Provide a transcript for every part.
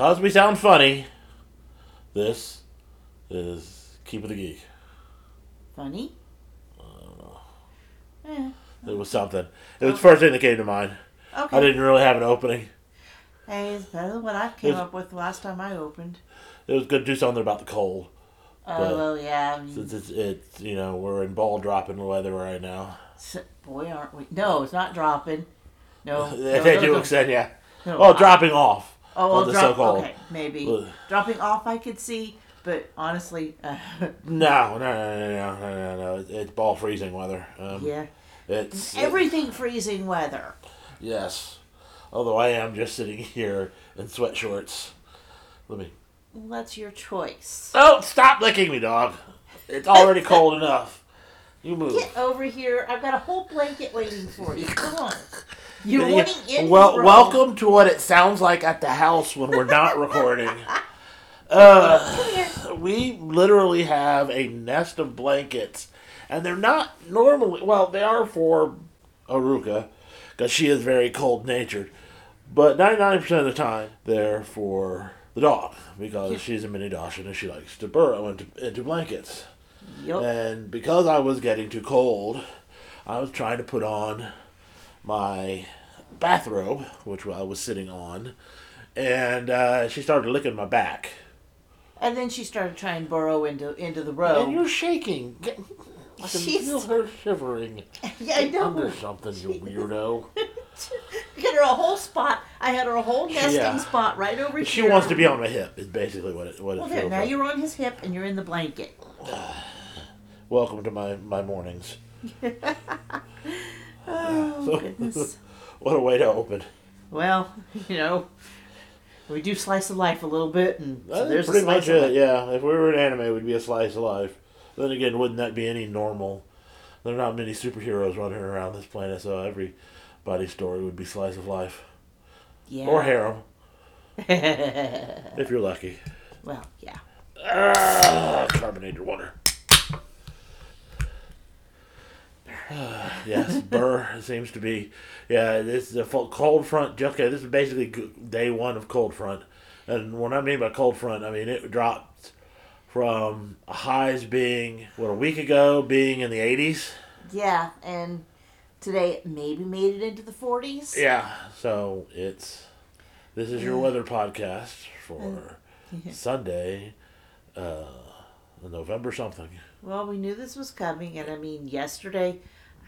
because we sound funny, this is Keep It the Geek. Funny? Eh, It was something. It was the first thing that came to mind. okay. I didn't really have an opening. Hey, it's better than what I came It's- up with last time I opened. It was good to do something about the cold. Oh, But- well, yeah. I mean, Since it's, it's you know, we're in ball dropping weather right now. boy, aren't we? No, it's not dropping. No. They no, no, do no. extend, yeah. No, Well, I- dropping off. Oh, well, the drop, so-called. okay, maybe. Ugh. Dropping off I could see, but honestly, uh, No, no, no, no, no, no, no, no. It's, ball freezing weather. Um, yeah. It's Everything freezing weather. yes. Although I am just sitting here in sweat shorts. Let me. Well, that's your choice. Oh, stop licking me, dog. It's already cold enough. You move. Get over here. I've got a whole blanket waiting for you. Come on. You're Yeah, wanting in well, welcome to what it sounds like at the house when we're not recording. Uh, we literally have a nest of blankets, and they're not normally. Well, they are for Aruka because she is very cold natured, but ninety nine percent of the time they're for the dog because she's a mini Dachshund and she likes to burrow into into blankets. Yup. And because I was getting too cold, I was trying to put on my bathrobe, which I was sitting on, and uh, she started licking my back. And then she started trying to burrow into into the robe. And you're shaking. I can She's- feel her shivering Yeah, I know. under something, you weirdo. Get her a whole spot. I had her a whole nesting Yeah. spot right over here. She wants to be on my hip. Is basically what it what it Well, there, feels now like. you're on his hip and you're in the blanket. Welcome to my my mornings. Oh So- goodness. What a way to open. Well, you know, we do slice of life a little bit, and so That's there's a pretty much it. Yeah, if we were an anime, we'd be a slice of life. Then again, wouldn't that be any normal? There are not many superheroes running around this planet, so everybody's story would be slice of life Yeah. or harem, if you're lucky. well, yeah. Ah, carbonated water. yes, Burr seems to be. Yeah, this is a cold front. Okay, this is basically day one of cold front, and what I mean by cold front, I mean it dropped from highs being what a week ago being in the eighties. Yeah, and today it maybe made it into the 40s. Yeah, so it's this is your weather podcast for Sunday, uh, November something. Well, we knew this was coming, and I mean, yesterday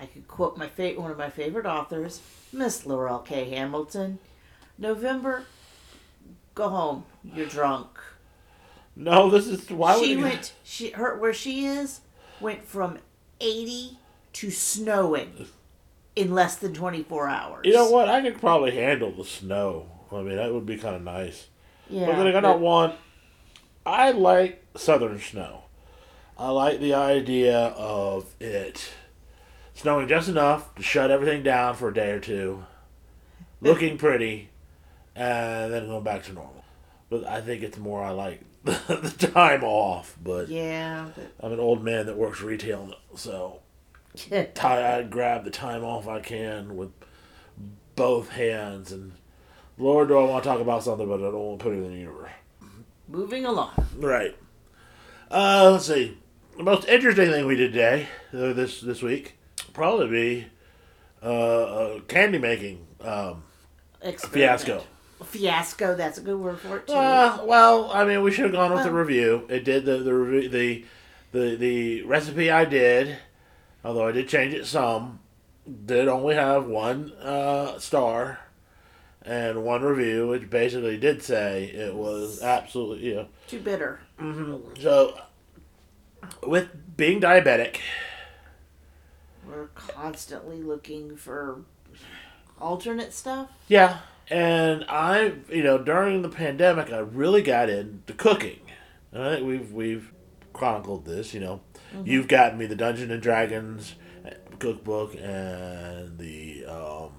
I could quote my fa- one of my favorite authors, Miss Laurell K. Hamilton. November, go home. You're drunk. No, this is why would she you- went. She her where she is went from 80 to snowing in less than 24 hours. You know what? I could probably handle the snow. I mean, that would be kind of nice. Yeah. but then I don't want. I like southern snow. I like the idea of it snowing just enough to shut everything down for a day or two, looking pretty, and then going back to normal. But I think it's more I like the time off. But yeah. I'm an old man that works retail, so I grab the time off I can with both hands. And Lord, do I want to talk about something, but I don't want to put it in the universe. Moving along. Right. Uh, let's see. The most interesting thing we did today, uh, this this week, probably be uh, candy making um, fiasco. Fiasco. That's a good word for it too. Uh, well, I mean, we should have gone with the review. It did the the review the the the recipe I did, although I did change it some. Did only have one uh, star and one review, which basically did say it was absolutely you know. Too bitter. So, with being diabetic, We're constantly looking for alternate stuff. yeah, and I, you know, during the pandemic, I really got into cooking. And I think we've we've chronicled this. You know, you've gotten me the Dungeon and Dragons cookbook and the um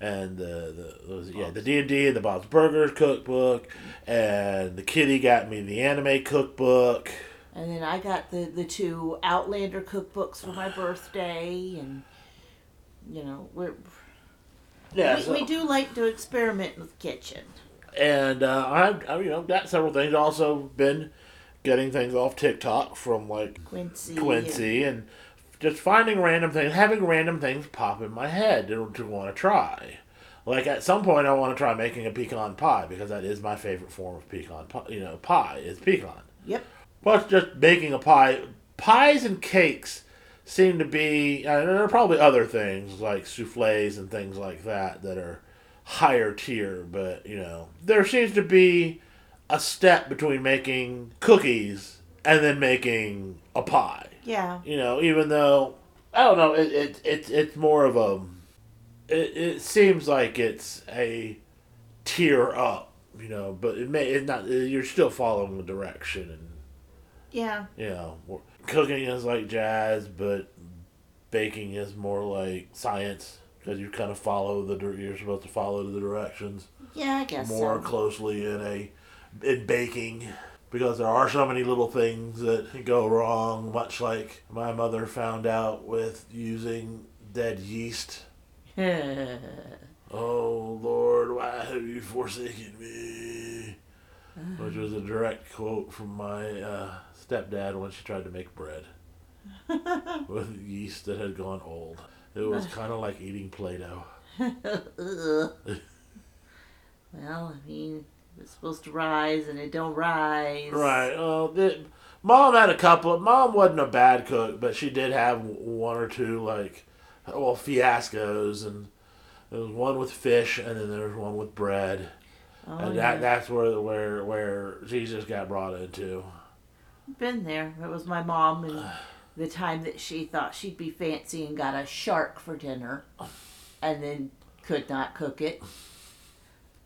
and the the yeah the D and D and the Bob's Burgers cookbook and the kitty got me the anime cookbook. And then I got the, the two Outlander cookbooks for my birthday, and you know we're Yeah, we, so- we do like to experiment with the kitchen. and uh, I've, I've you know got several things. Also been getting things off TikTok from like Quincy. Quincy and just finding random things, having random things pop in my head to, to want to try. Like at some point, I want to try making a pecan pie because that is my favorite form of pecan pie. You know, pie is pecan. Yep. Plus, just baking a pie. Pies and cakes seem to be. Uh, there are probably other things like souffles and things like that that are higher tier, but you know, there seems to be a step between making cookies and then making a pie. Yeah. You know, even though I don't know, it it, it it's more of a. It, it seems like it's a tier up, you know, but it may it not. You're still following the direction, and Yeah. you know, cooking is like jazz, but baking is more like science because you kind of follow the you're supposed to follow the directions Yeah, I guess more so. closely in a in baking because there are so many little things that go wrong much like my mother found out with using dead yeast oh lord why have you forsaken me which was a direct quote from my uh, stepdad when she tried to make bread with yeast that had gone old it was kind of like eating play-doh well, I mean, it's supposed to rise and it don't rise. Right. Well, the, mom had a couple. Mom wasn't a bad cook, but she did have one or two like, well, fiascos, and there was one with fish, and then there was one with bread, Oh, and yeah. that that's where where where Jesus got brought into. Been there. It was my mom and the time that she thought she'd be fancy and got a shark for dinner and then could not cook it.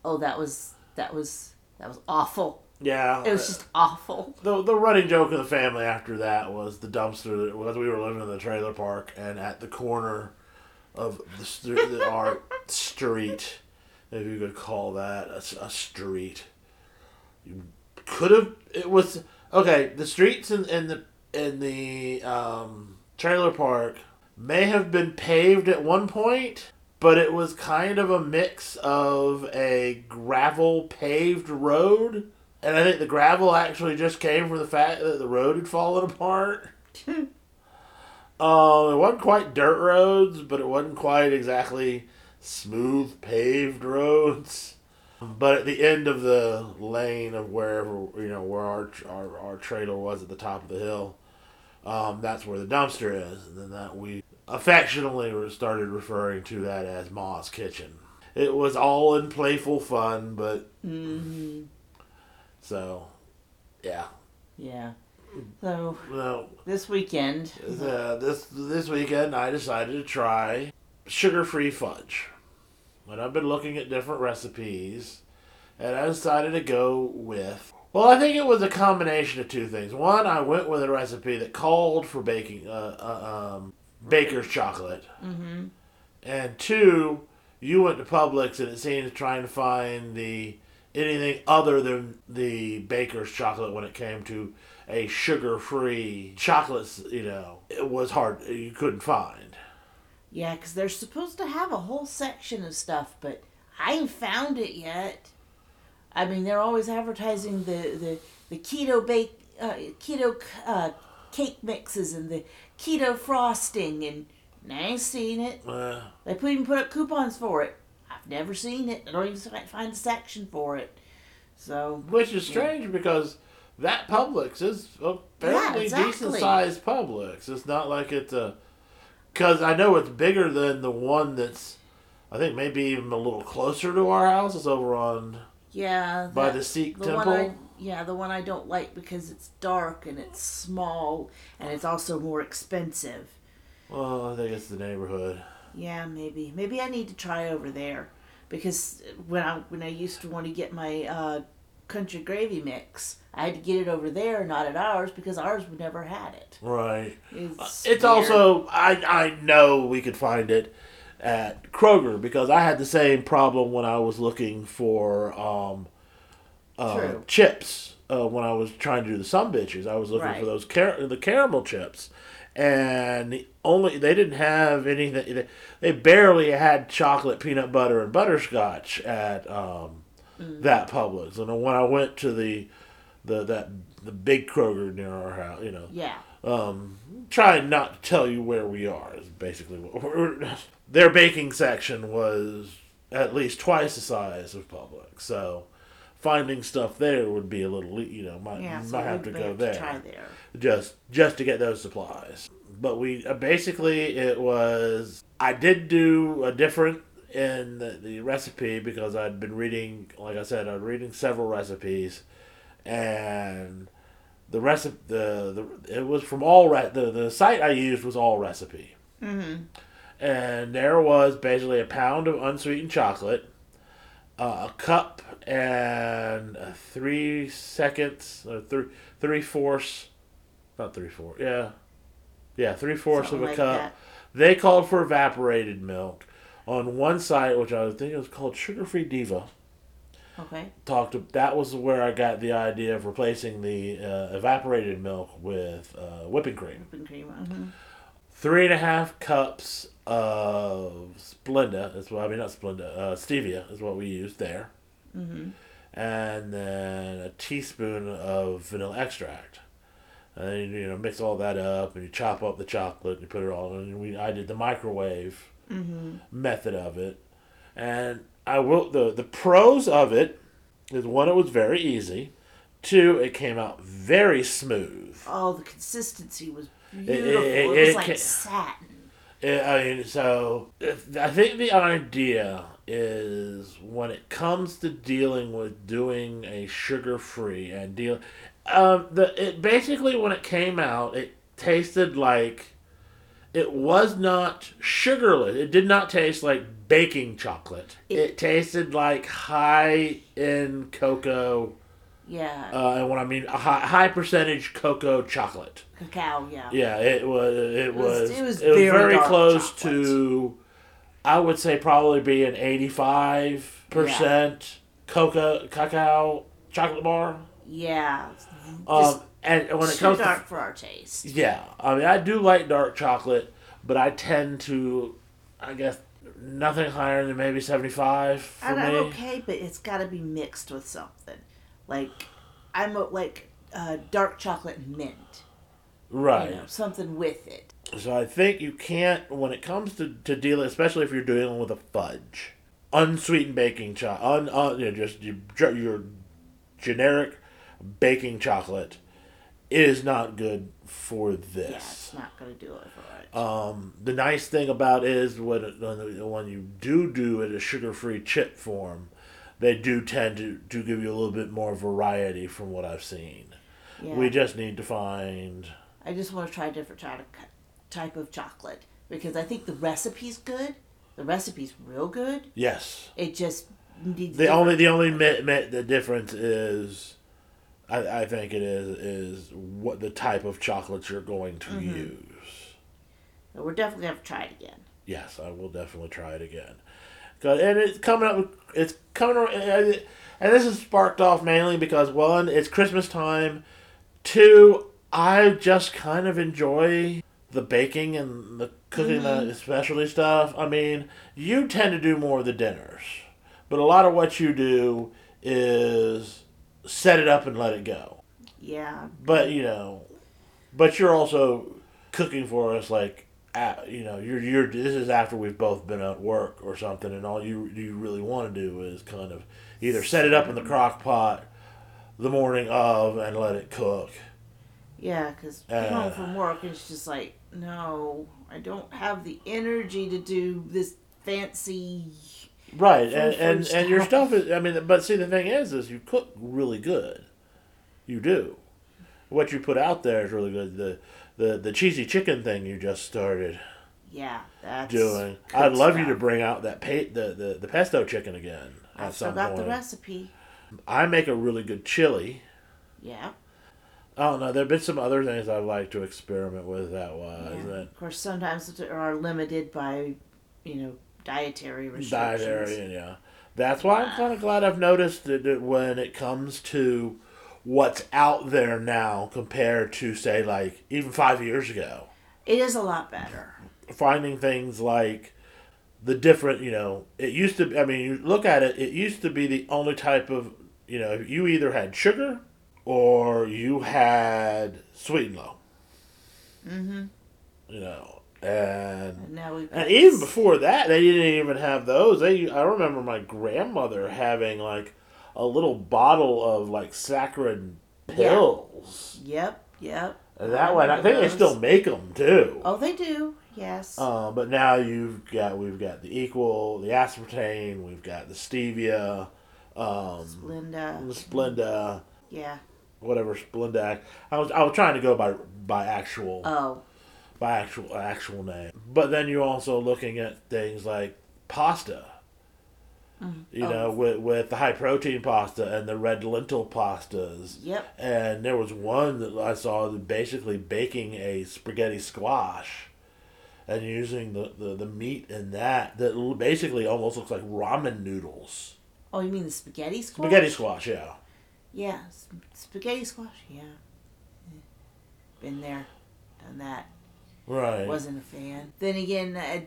Oh, that was that was that was awful. Yeah. It was just awful. the the running joke of the family after that was the dumpster that was we were living in the trailer park and at the corner of the, our street, if you could call that a street, you could have it was okay. The streets in, in the in the um, trailer park may have been paved at one point. But it was kind of a mix of a gravel paved road and I think the gravel actually just came from the fact that the road had fallen apart. Um, it wasn't quite dirt roads, but it wasn't quite exactly smooth paved roads. But at the end of the lane of wherever you know where our our, our trailer was at the top of the hill, um, that's where the dumpster is, and then that we affectionately started referring to that as Ma's kitchen. It was all in playful fun, but hmm so yeah. Yeah. So Well, this weekend, uh, this this weekend I decided to try sugar-free fudge, and I've been looking at different recipes, and I decided to go with. Well, I think it was a combination of two things. One, I went with a recipe that called for baking, uh, uh, um, baker's chocolate, hmm and two, you went to Publix and it seemed trying to find the anything other than the baker's chocolate when it came to a sugar-free chocolates. You know, it was hard. You couldn't find. Yeah, because they're supposed to have a whole section of stuff, but I ain't found it yet. I mean, they're always advertising the the, the keto bake, uh, keto uh, cake mixes and the keto frosting, and I ain't seen it. Uh, They put even put up coupons for it. I've never seen it. I don't even find a section for it. So which is strange because that Publix is a fairly exactly. decent-sized Publix. It's not like it's a. Because I know it's bigger than the one that's. I think maybe even a little closer to our house. It's over on yeah, by that- the Sikh the temple. I yeah the one I don't like because it's dark and it's small and it's also more expensive. Well, I think it's the neighborhood. Yeah, maybe maybe I need to try over there because when I when I used to want to get my uh, country gravy mix, I had to get it over there, not at ours, because ours would never had it. Right. It's, It's also I I know we could find it at Kroger because I had the same problem when I was looking for um, uh, chips uh, when I was trying to do the some bitches. I was looking Right. for those car- the caramel chips, and the only they didn't have anything. They, they barely had chocolate, peanut butter, and butterscotch at um, that Publix. And when I went to the the that the big Kroger near our house, you know, Yeah. um, trying not to tell you where we are is basically what we're, their baking section was at least twice the size of Publix. So finding stuff there would be a little, you know, might Yeah. So might have to go there To try there. just just to get those supplies. But we uh, basically it was I did do a different in the, the recipe because I'd been reading, like I said, I'd reading several recipes, and the recipe the, the it was from all re- the the site I used was all recipe, Mm-hmm. and there was basically a pound of unsweetened chocolate, uh, a cup and uh, three seconds or three three fourths, not three fourths, yeah, yeah, three fourths of a like cup. that. They called for evaporated milk. On one site, which I think it was called Sugar Free Diva, Okay. talked. That was where I got the idea of replacing the uh, evaporated milk with uh, whipping cream. Whipping cream. hmm Three and a half cups of Splenda. Is what I mean, not Splenda. Uh, stevia is what we used there, hmm and then a teaspoon of vanilla extract. And then you know mix all that up, and you chop up the chocolate, and you put it all. And we I did the microwave hmm method of it, and I will the the pros of it is one it was very easy, two it came out very smooth. Oh, the consistency was it- beautiful. It, it- was it like ca- satin. It- I mean, so I think the idea is when it comes to dealing with doing a sugar free and deal, um, the it basically when it came out, it tasted like it was not sugarless. It did not taste like baking chocolate. It, It- tasted like high end cocoa, Yeah. uh, and what I mean, a high, high percentage cocoa chocolate. Cacao. Yeah. Yeah, it was. It was- It was. it was it was very very close chocolate. to. I would say probably be an eighty-five percent cocoa cacao chocolate bar. Yeah. Um, and when it too comes dark to for our taste. yeah, I mean I do like dark chocolate, but I tend to, I guess, nothing higher than maybe seventy-five for And me. I'm okay, but it's got to be mixed with something. Like, I'm a, like uh, dark chocolate and mint. Right. You know, something with it. So I think you can't when it comes to to dealing, especially if you're dealing with a fudge, unsweetened baking chocolate, un, un, you know, just your, your generic baking chocolate is not good for this. Yeah, it's not going to do it for it. Um, the nice thing about it is when it- when you do do it a sugar free chip form, they do tend to to give you a little bit more variety from what I've seen. yeah. We just need to find I just want to try a different type of, type of chocolate because I think the recipe's good. The recipe's real good. yes. It just needs The only the only mi- mi- the difference is, I, I think it is is what the type of chocolate you're going to Mm-hmm. use. We're definitely going to try it again. Yes, I will definitely try it again. 'Cause- And it's coming up. It's coming. And and this is sparked off mainly because one, it's Christmas time. Two, I just kind of enjoy the baking and the cooking the specialty stuff. I mean, you tend to do more of the dinners, but a lot of what you do is set it up and let it go. Yeah. But you know, but you're also cooking for us like at, you know you're you're this is after we've both been at work or something, and all you you really want to do is kind of either set it up in the crock pot the morning of and let it cook. Yeah, because Uh, home from work, it's just like, no, I don't have the energy to do this fancy. Right, and and, and your stuff. stuff is. I mean, but see, the thing is, is you cook really good. You do. What you put out there is really good. The the the cheesy chicken thing you just started Yeah, that's doing. I'd love you to bring out that pa- the, the the pesto chicken again I at still got point. the recipe. I make a really good chili. Yeah. I don't know. There've been some other things I'd like to experiment with that was. yeah. Of course, sometimes are limited by, you know, dietary restrictions. dietary, yeah. That's why I'm kind of glad I've noticed that, that when it comes to what's out there now compared to say like even five years ago, It is a lot better. finding things like the different, you know, it used to. I mean, you look at it. It used to be the only type of, you know, you either had sugar or you had sweet and low. Mm-hmm. You know, and And and even before that, they didn't even have those. They I remember my grandmother having like a little bottle of like saccharin pills, Yep, yep. and that one I think they still make them too. Oh, they do. Yes. Uh, but now you've got we've got the equal, the aspartame, we've got the stevia, um, Splenda. the Splenda, Yeah. whatever Splenda. I was I was trying to go by by actual Oh, by actual actual name. But then you're also looking at things like pasta. Mm-hmm. You Oh. know, with with the high protein pasta and the red lentil pastas. yep. And there was one that I saw that basically baking a spaghetti squash and using the, the, the meat in that that basically almost looks like ramen noodles. Oh, you mean the spaghetti squash? Spaghetti squash, yeah. Yeah, sp- spaghetti squash. Yeah. Been there, done that. Right. Wasn't a fan. Then again, I,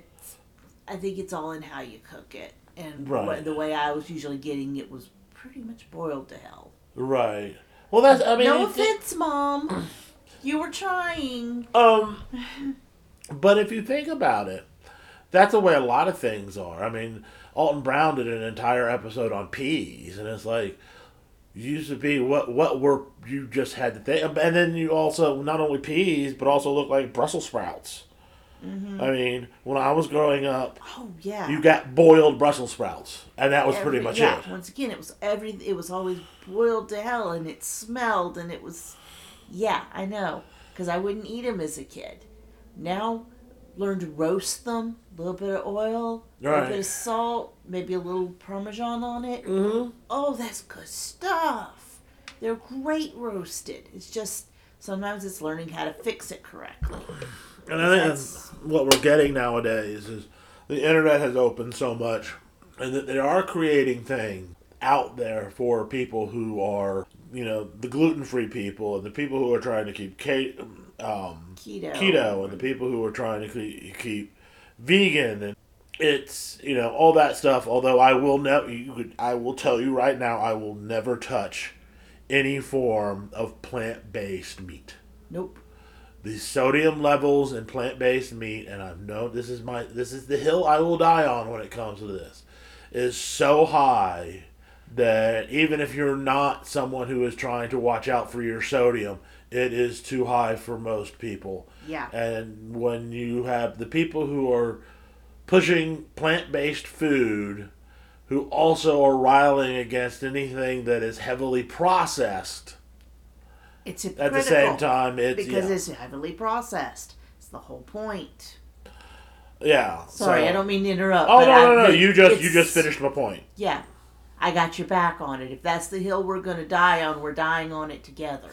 I think it's all in how you cook it, and Right. what, the way I was usually getting it was pretty much boiled to hell. right. Well, that's, I mean, no it- offense, mom. you were trying. Um, but if you think about it, that's the way a lot of things are. I mean, Alton Brown did an entire episode on peas, and it's like used to be what what were you just had to think, and then you also not only peas but also look like Brussels sprouts. Mm-hmm. I mean, when I was growing up, Oh yeah. you got boiled Brussels sprouts, and that was pretty much yeah, it. Once again, it was every. It was always boiled to hell, and it smelled, and it was. Yeah, I know, because I wouldn't eat them as a kid. Now, learn to roast them. A little bit of oil, a little bit of salt, maybe a little parmesan on it. Mm-hmm. Oh, that's good stuff. They're great roasted. It's just sometimes it's learning how to fix it correctly. And I think that's what we're getting nowadays is the internet has opened so much, and that they are creating things out there for people who are, you know, the gluten free people and the people who are trying to keep um, Keto. keto and the people who are trying to keep, vegan and it's you know all that stuff. Although I will never, you could, I will tell you right now, I will never touch any form of plant based meat Nope. the sodium levels in plant-based meat and i've known this is my this is the hill i will die on when it comes to this is so high that even if you're not someone who is trying to watch out for your sodium it is too high for most people Yeah. and when you have the people who are pushing plant-based food who also are riling against anything that is heavily processed It's at the same time it's because yeah. it's heavily processed. It's the whole point. Yeah. Sorry, so- I don't mean to interrupt. Oh no no no! but You just you just finished my point. Yeah, I got your back on it. If that's the hill we're gonna die on, we're dying on it together.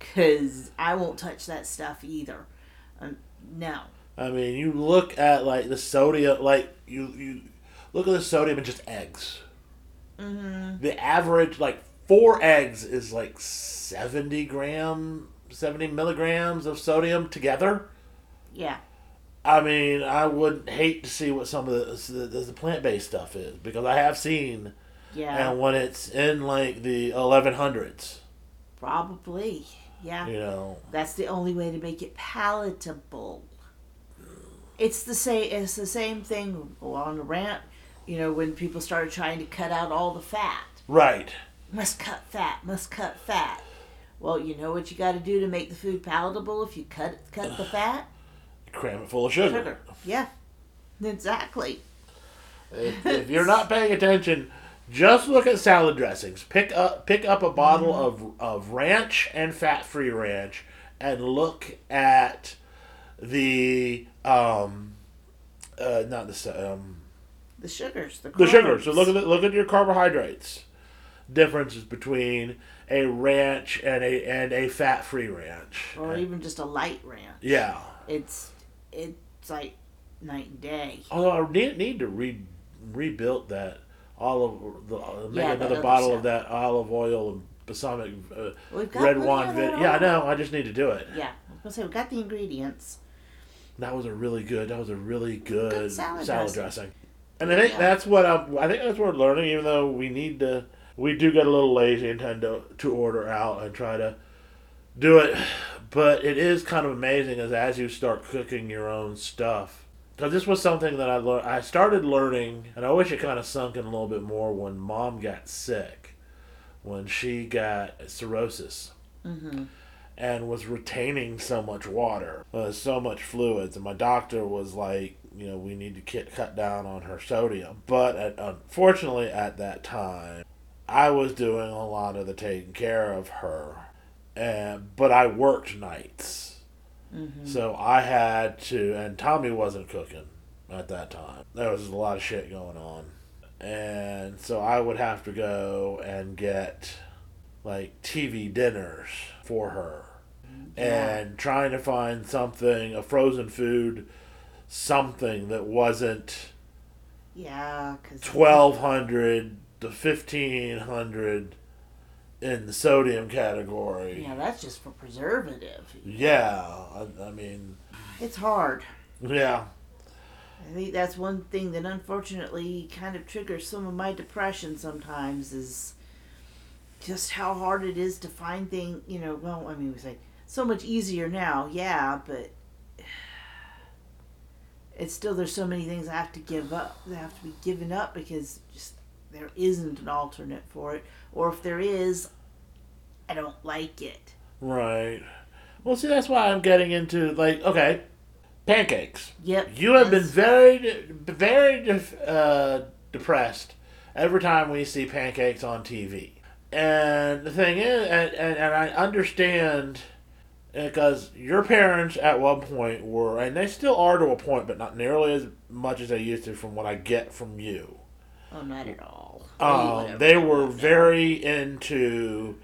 Cause I won't touch that stuff either. Um, no. I mean, you look at like the sodium, like you you look at the sodium in just eggs. Mm-hmm. The average like four eggs is like seventy gram, seventy milligrams of sodium together. Yeah. I mean, I would hate to see what some of the the, the plant based stuff is because I have seen, Yeah. and when it's in like the eleven hundreds, Probably. Yeah. you know, That's the only way to make it palatable. It's the same. It's the same thing on the rant. You know, when people started trying to cut out all the fat, right? must cut fat, must cut fat. Well, you know what you got to do to make the food palatable. If you cut cut the fat, Cram it full of sugar. sugar. Yeah, exactly. If, if you're not paying attention, just look at salad dressings. Pick up pick up a bottle of of ranch and fat free ranch, and look at the um, uh, not the um, The sugars, the the sugar. carbs. So look at the, look at your carbohydrates. Differences between a ranch and a and a fat free ranch. or even just a light ranch. Yeah. It's it's like night and day. Although I need, need to re, rebuild that olive, the, uh, make Yeah, that another other bottle of that olive oil and balsamic uh, We've got red plenty wine. of Vin- yeah, I know. I just need to do it. Yeah, I was gonna say we got the ingredients. That was a really good. That was a really good, Good salad salad, dressing. dressing. And I think Yeah. that's what I'm, I think that's what we're learning. Even though we need to, we do get a little lazy and tend to, to order out and try to do it. But it is kind of amazing as as you start cooking your own stuff. Because this was something that I learned. I started learning, and I wish it kind of sunk in a little bit more when Mom got sick, when she got cirrhosis Mm-hmm. and was retaining so much water, uh, so much fluids. And my doctor was like, you know, we need to ki- cut down on her sodium. But at, unfortunately, at that time, I was doing a lot of the taking care of her, and but I worked nights, Mm-hmm. so I had to. And Tommy wasn't cooking at that time. There was a lot of shit going on, and so I would have to go and get like TV dinners for her and trying to find something, a frozen food, something that wasn't Yeah, twelve hundred to fifteen hundred in the sodium category. Yeah, that's just for preservative. Yeah, I, I mean, It's hard. yeah, I think that's one thing that unfortunately kind of triggers some of my depression sometimes is just how hard it is to find things, You know, well, I mean, we say so much easier now, yeah, but it's still there's so many things I have to give up that have to be given up because just there isn't an alternate for it, or if there is, I don't like it. right. Well, see, that's why I'm getting into like okay, pancakes. Yep. You have been very, very uh, depressed every time we see pancakes on TV. And the thing is, and, and, and I understand because your parents at one point were, and they still are to a point, but not nearly as much as they used to from what I get from you. Oh, not at all. Um, they were very into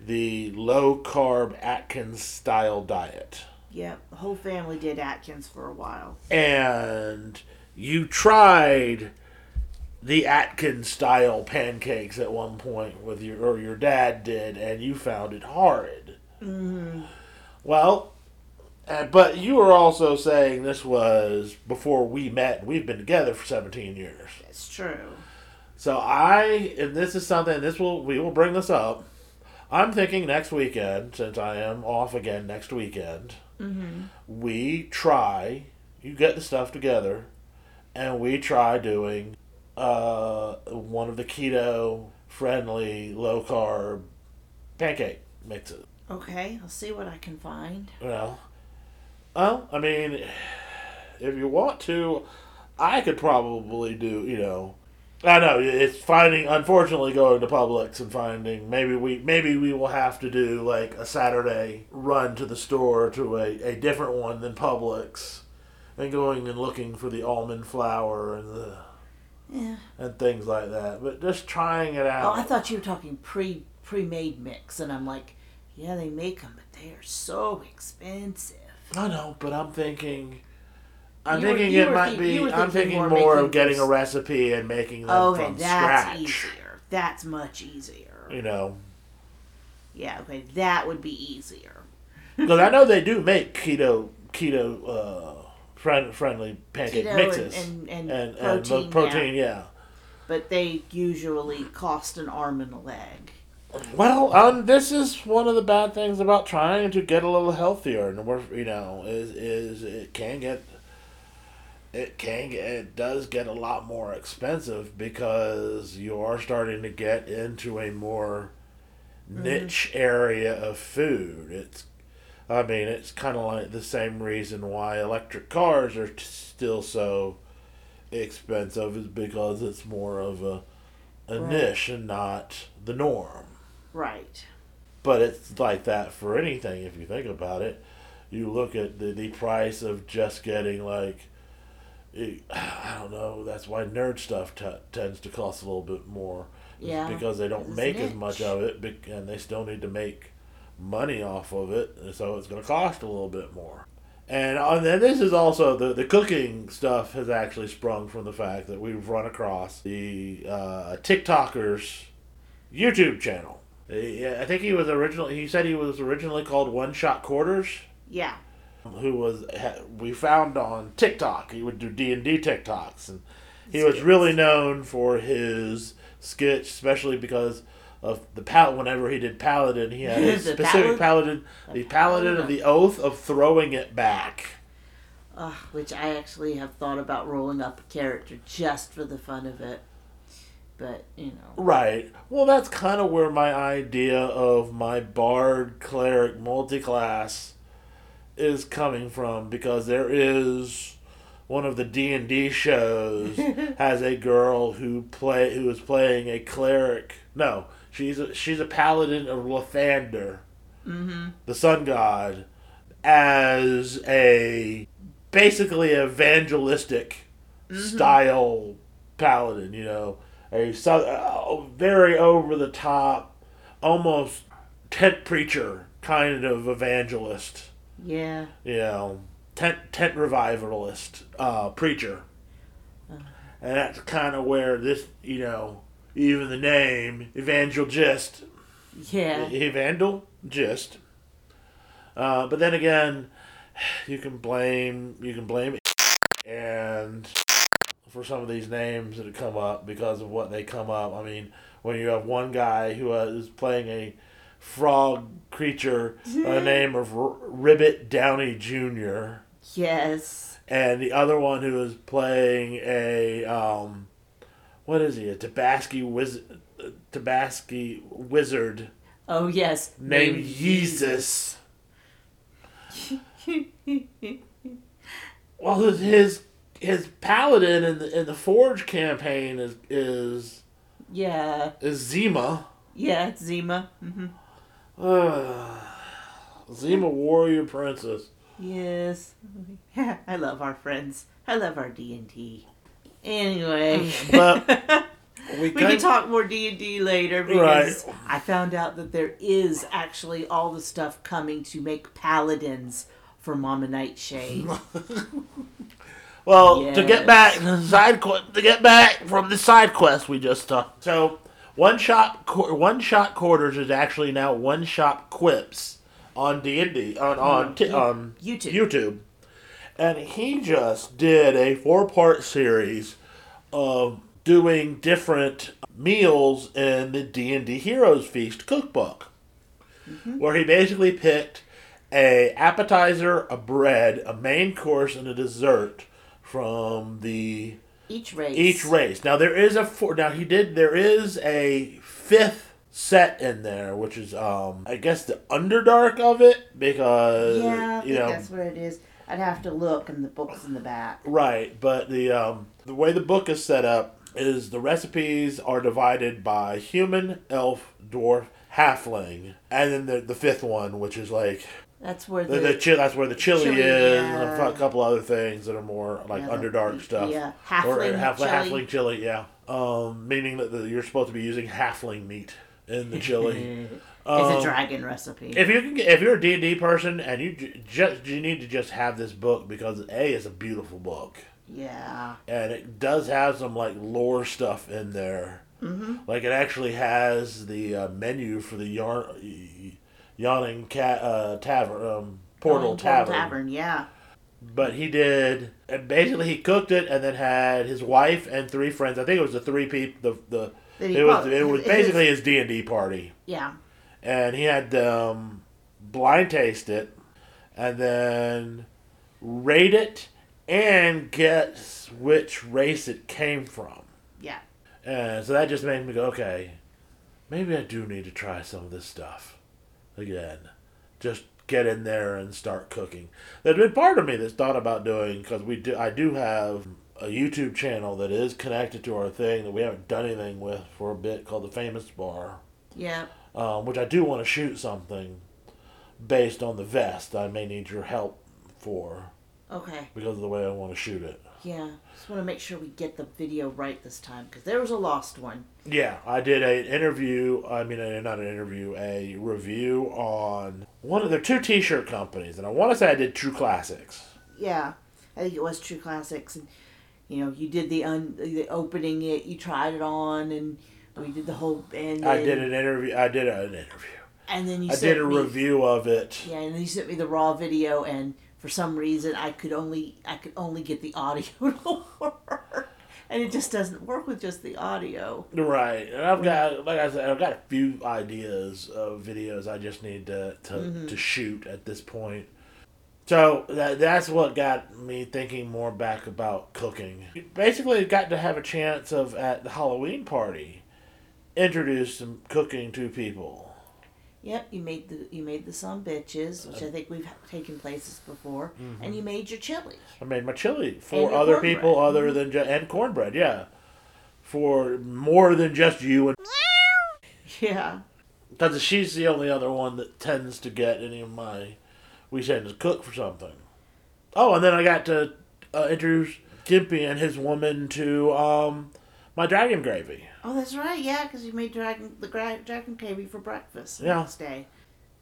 the low carb Atkins style diet. Yep, the whole family did Atkins for a while. and you tried the Atkins style pancakes at one point with your or your dad did, and you found it horrid. Mm-hmm. Well, uh, but you were also saying this was before we met. We've been together for seventeen years. That's true. So I, and this is something. This will we will bring this up. I'm thinking next weekend, since I am off again next weekend Mm-hmm. we try you get the stuff together and we try doing uh, one of the keto friendly low carb pancake mixes Okay, I'll see what I can find. know well i mean if you want to i could probably do you know I know it's finding. Unfortunately, going to Publix and finding maybe we maybe we will have to do like a Saturday run to the store to a, a different one than Publix, and going and looking for the almond flour and the Yeah. and things like that. But just trying it oh, out. Oh. I thought you were talking pre pre made mix, and I'm like, yeah, they make them, but they are so expensive. I know, but I'm thinking. I'm You thinking you it might think- be. I'm thinking more more of getting a recipe and making them Okay, from that's scratch. easier. That's much easier. You know, Yeah, okay, that would be easier. because I know they do make keto keto uh, friend, friendly pancake Keto mixes and- and and, protein, the protein. Yeah. But they usually cost an arm and a leg. Well, um, this is one of the bad things about trying to get a little healthier, and we're you know is is it can get it can get it does get a lot more expensive because you are starting to get into a more mm-hmm. niche area of food. It's I mean it's kind of like the same reason why electric cars are t- still so expensive is because it's more of a a Right. niche and not the norm. Right. But it's like that for anything if you think about it. You look at the, the price of just getting like, eh, I don't know. That's why nerd stuff t- tends to cost a little bit more. Yeah, because they don't make as much of it, bec- and they still need to make money off of it, and so it's going to cost a little bit more. And uh, then this is also the the cooking stuff has actually sprung from the fact that we've run across the uh, TikTokers YouTube channel. I think he was originally. He said he was originally called One Shot Quarters. Yeah. Who was we found on TikTok? He would do D and D TikToks, and he was really known for his sketch, especially because of the pal. Whenever he did Paladin, he had a specific Paladin? Paladin, the Paladin of the Oath of Throwing It Back. Uh, which I actually have thought about rolling up a character just for the fun of it. But, you know. Right. Well, that's kind of where my idea of my bard cleric multiclass is coming from because there is one of the D&D shows has a girl who play who is playing a cleric. No, she's a, she's a paladin of Lathander, Mm-hmm. the sun god, as a basically evangelistic style paladin, you know, a so- uh, very over the top, almost tent preacher kind of evangelist, Yeah. you know, tent tent revivalist uh, preacher, and that's kind of where this, you know, even the name evangelist Yeah. Evangel gist. Uh, but then again, you can blame you can blame and for some of these names that have come up because of what they come up. I mean, when you have one guy who uh, playing a frog creature by the name of R- Ribbit Downey Jr. Yes. and the other one who is playing a um, what is he a Tabaxi wiz- Tabaxi wizard Oh, yes. named Jesus. Well, his his, his paladin in the in the Forge campaign is is Yeah. is Zima. Yeah, it's Zima. hmm Zima Warrior Princess. Yes. I love our friends. I love our D&D. Anyway. But we, We can talk more D and D later because I found out that there is actually all the stuff coming to make paladins for Mama Nightshade. Well, to get back to side qu- to get back from the side quest we just talked. So one shot one shot quarters is actually now one shot quips on D and D on on mm-hmm. t- on YouTube. YouTube, and he just did a four part series of doing different meals in the D and D Heroes Feast cookbook, mm-hmm. where he basically picked a appetizer, a bread, a main course, and a dessert from the Each race. each race. Now there is a four. Now he did. There is a fifth set in there, which is um I guess the underdark of it because Yeah, I you think know that's what it is. I'd have to look in the books in the back. right. But the um the way the book is set up is the recipes are divided by human, elf, dwarf, halfling, and then the the fifth one, which is like That's where the, the, the chi- that's where the chili, Chili, is, yeah. and a couple other things that are more like Yeah, underdark stuff. Yeah, or halfling half, chili. halfling chili, yeah. Um, meaning that the, you're supposed to be using halfling meat in the chili. it's Um, a dragon recipe. if you can, if you're a D and D person and you j- just you need to just have this book because a is a beautiful book yeah. and it does have some like lore stuff in there. Mm-hmm. Like it actually has the uh, menu for the yarn, yawning cat uh, tavern um, portal Going tavern. Tavern, yeah. But he did, and basically he cooked it, and then had his wife and three friends. I think it was the three people. The the it was it was basically his D and D party, Yeah. and he had um, blind taste it, and then rate it, and guess which race it came from. Yeah. And so that just made me go, okay, maybe I do need to try some of this stuff again. Just get in there and start cooking. There's been part of me that's thought about doing because we do. I do have a YouTube channel that is connected to our thing that we haven't done anything with for a bit called the Famous Bar, Yeah. um, which I do want to shoot something based on the vest. I may need your help for Okay. because of the way I want to shoot it. Yeah. Just want to make sure we get the video right this time because there was a lost one. Yeah, I did an interview. I mean, uh, not an interview, a review on one of their two T-shirt companies, and I want to say I did True Classics. Yeah. I think it was True Classics, and you know, you did the un the opening it, you tried it on, and we did the whole and I did an interview. I did an interview. and then you I sent did a me, review of it. Yeah, and then you sent me the raw video, and for some reason I could only I could only get the audio to work, and it just doesn't work with just the audio. Right, and I've got, like I said, I've got a few ideas of videos I just need to to, mm-hmm. to shoot at this point. So that that's what got me thinking more back about cooking. Basically, got to have a chance of at the Halloween party, introduce some cooking to people. Yep, you made the you made the some bitches, which I think we've taken places before, and you made your chili. I made my chili for other people other than ju- and cornbread, yeah, for more than just you and Yeah. because she's the only other one that tends to get any of my we tend to cook for something. Oh, and then I got to uh, introduce Gimpy and his woman to um, my dragon gravy. Oh, that's right. Yeah, because you made dragon the gra- dragon gravy for breakfast the Yeah. next day.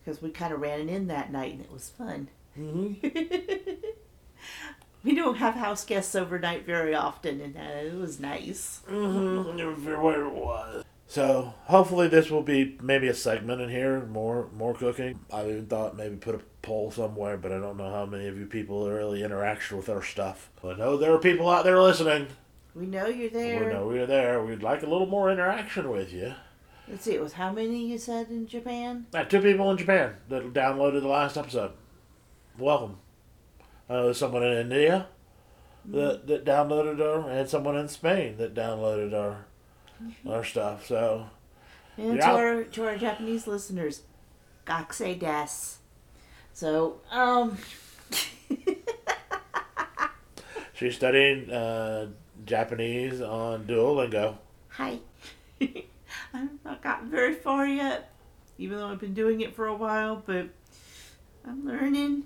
Because we kind of ran it in that night, and it was fun. Mm-hmm. we don't have house guests overnight very often, and uh, it was nice. Mm-hmm. Where it was. So hopefully this will be maybe a segment in here, more more cooking. I even thought maybe put a poll somewhere, but I don't know how many of you people are really interact with our stuff. But I know there are people out there listening. We know you're there. We know we're there. We'd like a little more interaction with you. Let's see, it was how many you said in Japan? Uh, two people in Japan that downloaded the last episode. Welcome. I know there's someone in India that, that downloaded our, and someone in Spain that downloaded our our stuff. So And Yeah. to our to our Japanese listeners, gakusei des. So, um, she's studying uh, Japanese on Duolingo. hi. I've not gotten very far yet, even though I've been doing it for a while, but I'm learning.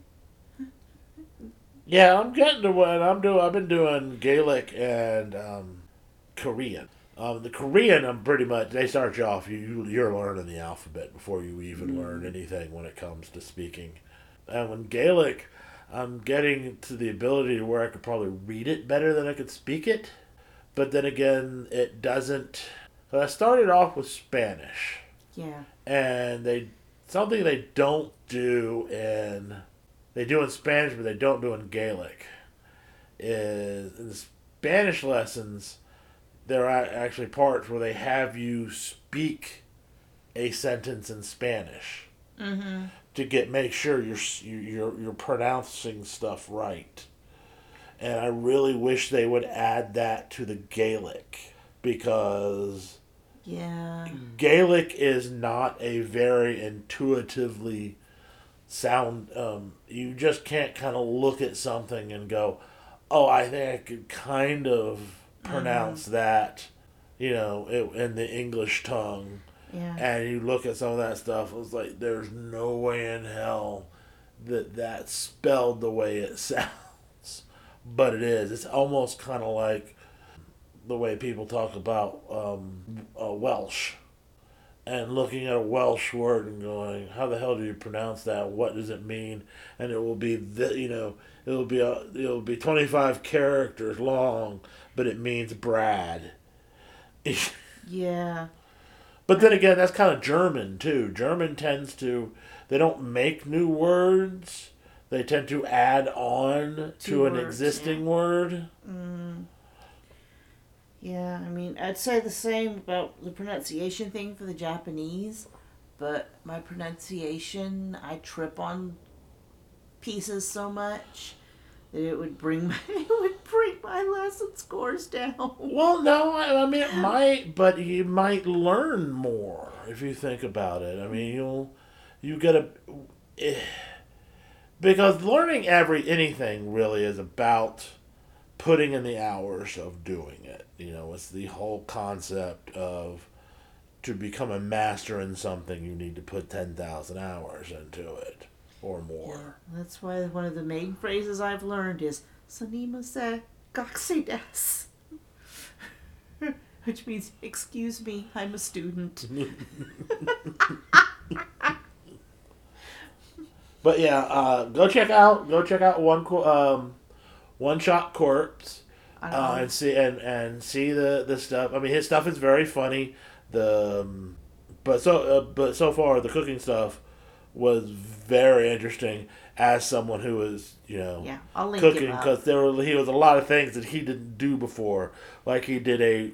Yeah, I'm getting to what I'm doing. I've been doing Gaelic and um, Korean. Um, the Korean, I'm pretty much. They start you off. You you're learning the alphabet before you even learn anything when it comes to speaking. And when Gaelic, I'm getting to the ability to where I could probably read it better than I could speak it. But then again, it doesn't. So I started off with Spanish Yeah. and they something they don't do in they do in Spanish but they don't do in Gaelic is in the Spanish lessons there are actually parts where they have you speak a sentence in Spanish Mm-hmm. To get make sure you're you- you're you're pronouncing stuff right. And I really wish they would add that to the Gaelic because Yeah. Gaelic is not a very intuitively sound. Um, you just can't kind of look at something and go, "Oh, I think I could kind of pronounce that," you know, it, in the English tongue. Yeah. And you look at some of that stuff, it's like there's no way in hell that that's spelled the way it sounds, but it is. It's almost kind of like the way people talk about um, uh, Welsh and looking at a Welsh word and going, "How the hell do you pronounce that? What does it mean?" And it will be the you know it'll be a, it'll be twenty five characters long, but it means Brad. Yeah. But then again, that's kind of German too. German tends to they don't make new words. They tend to add on Two to an words, existing yeah. word. Mm. Yeah, I mean, I'd say the same about the pronunciation thing for the Japanese, but my pronunciation, I trip on pieces so much that it would bring my it would bring my lesson scores down. Well, no, I, I mean it might, but you might learn more if you think about it. I mean, you'll you get a eh, because learning every anything really is about putting in the hours of doing it. You know, it's the whole concept of to become a master in something, you need to put ten thousand hours into it or more. That's why one of the main phrases I've learned is "Sanimase gakusei desu," which means "Excuse me, I'm a student." But yeah, uh, go check out go check out one um, one shot corpse uh, and see and, and see the, the stuff. I mean, his stuff is very funny. The um, but so uh, but so far the cooking stuff was very interesting as someone who was you know Yeah, cooking because there were he was a lot of things that he didn't do before. Like he did a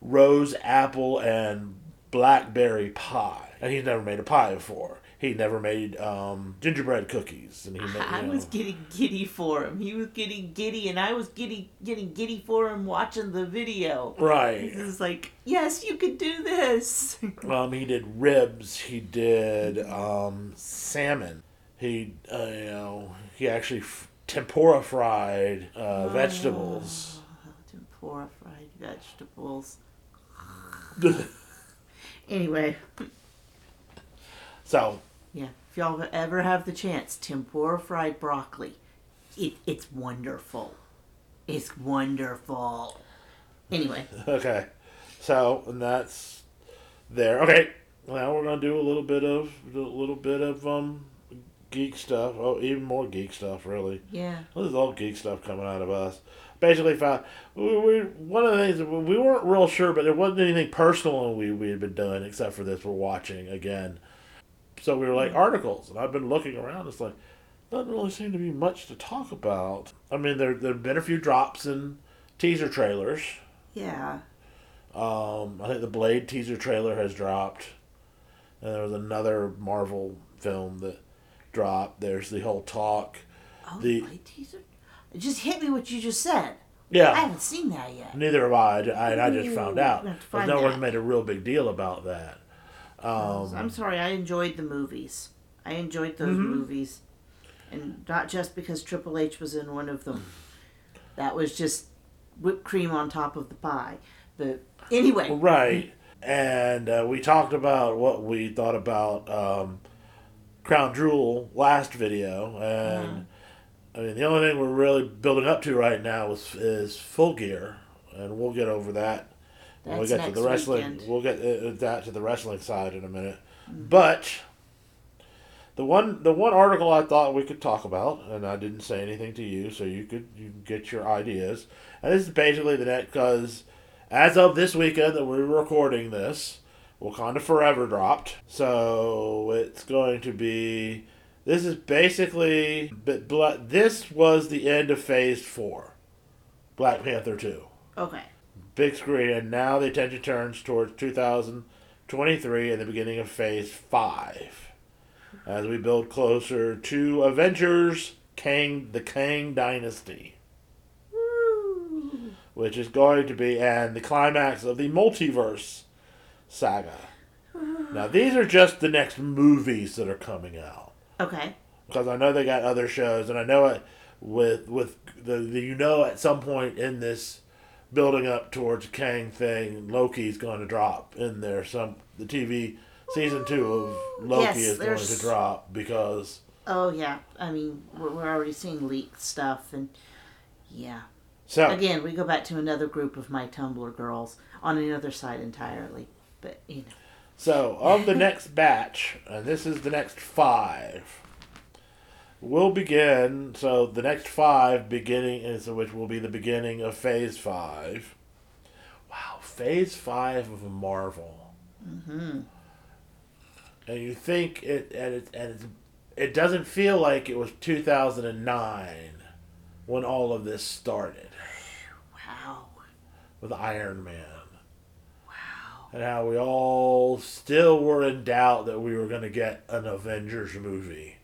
rose apple and blackberry pie, and he's never made a pie before. He never made um, gingerbread cookies, and he made, I know, was getting giddy for him. He was getting giddy, and I was getting getting giddy for him watching the video. right. It was like, yes, you can do this. Um, he did ribs. He did um, salmon. He, uh, you know, he actually f- tempura fried uh, vegetables. Tempura fried vegetables. Anyway, so if y'all ever have the chance, tempura fried broccoli, it it's wonderful. It's wonderful. Anyway, okay, so and that's there. Okay, now we're gonna do a little bit of a little bit of um geek stuff. Oh, even more geek stuff, really. yeah. This is all geek stuff coming out of us. Basically, found we, we one of the things we weren't real sure, but there wasn't anything personal we we had been doing except for this. We're watching again, so we were like articles, and I've been looking around. It's like doesn't really seem to be much to talk about. I mean, there there've been a few drops in teaser trailers. Yeah. Um, I think the Blade teaser trailer has dropped, and there was another Marvel film that dropped. There's the whole talk. Oh, The- the teaser. It just hit me what you just said. Yeah. I haven't seen that yet. neither have I. I, I just found out. I have But no that. one made a real big deal about that. Um, I'm sorry, I enjoyed the movies. I enjoyed those Mm-hmm. movies. And not just because Triple H was in one of them. That was just whipped cream on top of the pie. But anyway, right. And uh, we talked about what we thought about um, Crown Jewel last video, and Uh-huh. I mean the only thing we're really building up to right now is is Full Gear, and we'll get over that That's get to the wrestling. weekend. We'll get uh, that to the wrestling side in a minute, but. The one, the one article I thought we could talk about, and I didn't say anything to you, so you could you get your ideas. And this is basically the net because, as of this weekend that we're recording this, Wakanda Forever dropped. So it's going to be. This is basically, but this was the end of Phase Four, Black Panther Two okay. Big screen, and now the attention turns towards 2023 and the beginning of Phase 5. As we build closer to Avengers Kang, the Kang Dynasty, Woo. which is going to be, and the climax of the multiverse saga. Now, these are just the next movies that are coming out Okay. because I know they got other shows, and I know it with with the, the you know at some point in this building up towards Kang thing, Loki's going to drop in there. Some the TV season two of Loki Yes, is going to drop because Oh yeah. I mean, we're, we're already seeing leaked stuff, and yeah. so Again, we go back to another group of my Tumblr girls on another side entirely. But you know. so of the next batch, and this is the next five. We'll begin. So the next five beginning is which will be the beginning of Phase Five. Wow, Phase Five of Marvel. Mm-hmm. and you think it and it and it's, it doesn't feel like it was 2009 when all of this started Wow. with Iron Man Wow. and how we all still were in doubt that we were going to get an Avengers movie.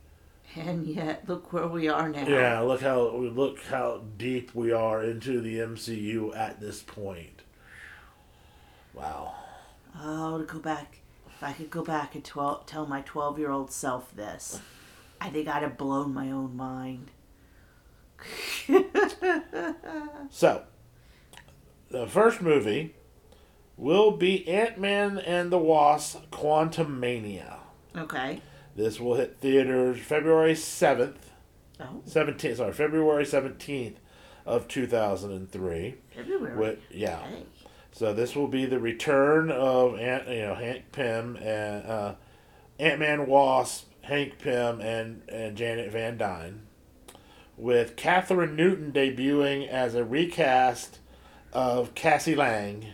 And yet, look where we are now. Yeah, look how look how deep we are into the MCU at this point. Wow. Oh, to go back. If I could go back and twel- tell my 12 year old self this, I think I'd have blown my own mind. So, the first movie will be Ant Man and the Wasp Quantumania. okay. This will hit theaters February 7th, Oh, 17th, sorry, February 17th of 2003. February. With, yeah. Hey. So this will be the return of Ant, you know, Hank Pym and uh, Ant Man Wasp, Hank Pym, and, and Janet Van Dyne, with Kathryn Newton debuting as a recast of Cassie Lang,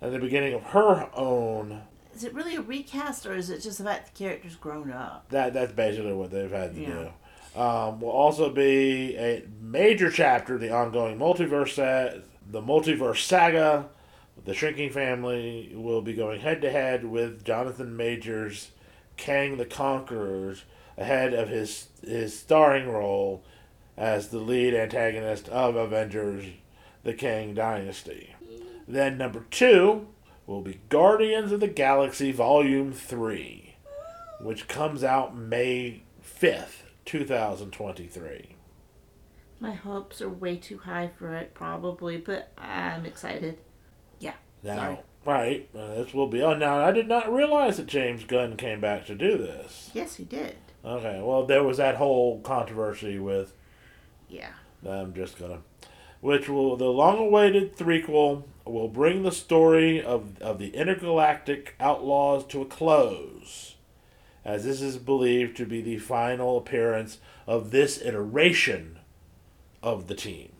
at the beginning of her own is it really a recast or is it just about the characters grown up? That that's basically what they've had to Yeah. do. Um, will also be a major chapter, the ongoing multiverse, sa- the multiverse saga. The Shrinking Family will be going head to head with Jonathan Majors, Kang the Conquerors, ahead of his his starring role as the lead antagonist of Avengers: The Kang Dynasty. Then number two will be Guardians of the Galaxy Volume Three which comes out May 5th, 2023. My hopes are way too high for it, probably, but I'm excited. Yeah. Now, Sorry. right, uh, this will be. Oh, now I did not realize that James Gunn came back to do this. Yes, he did. Okay, well, there was that whole controversy with. Yeah. I'm just gonna. Which will. The long awaited threequel will bring the story of, of the intergalactic outlaws to a close, as this is believed to be the final appearance of this iteration of the team.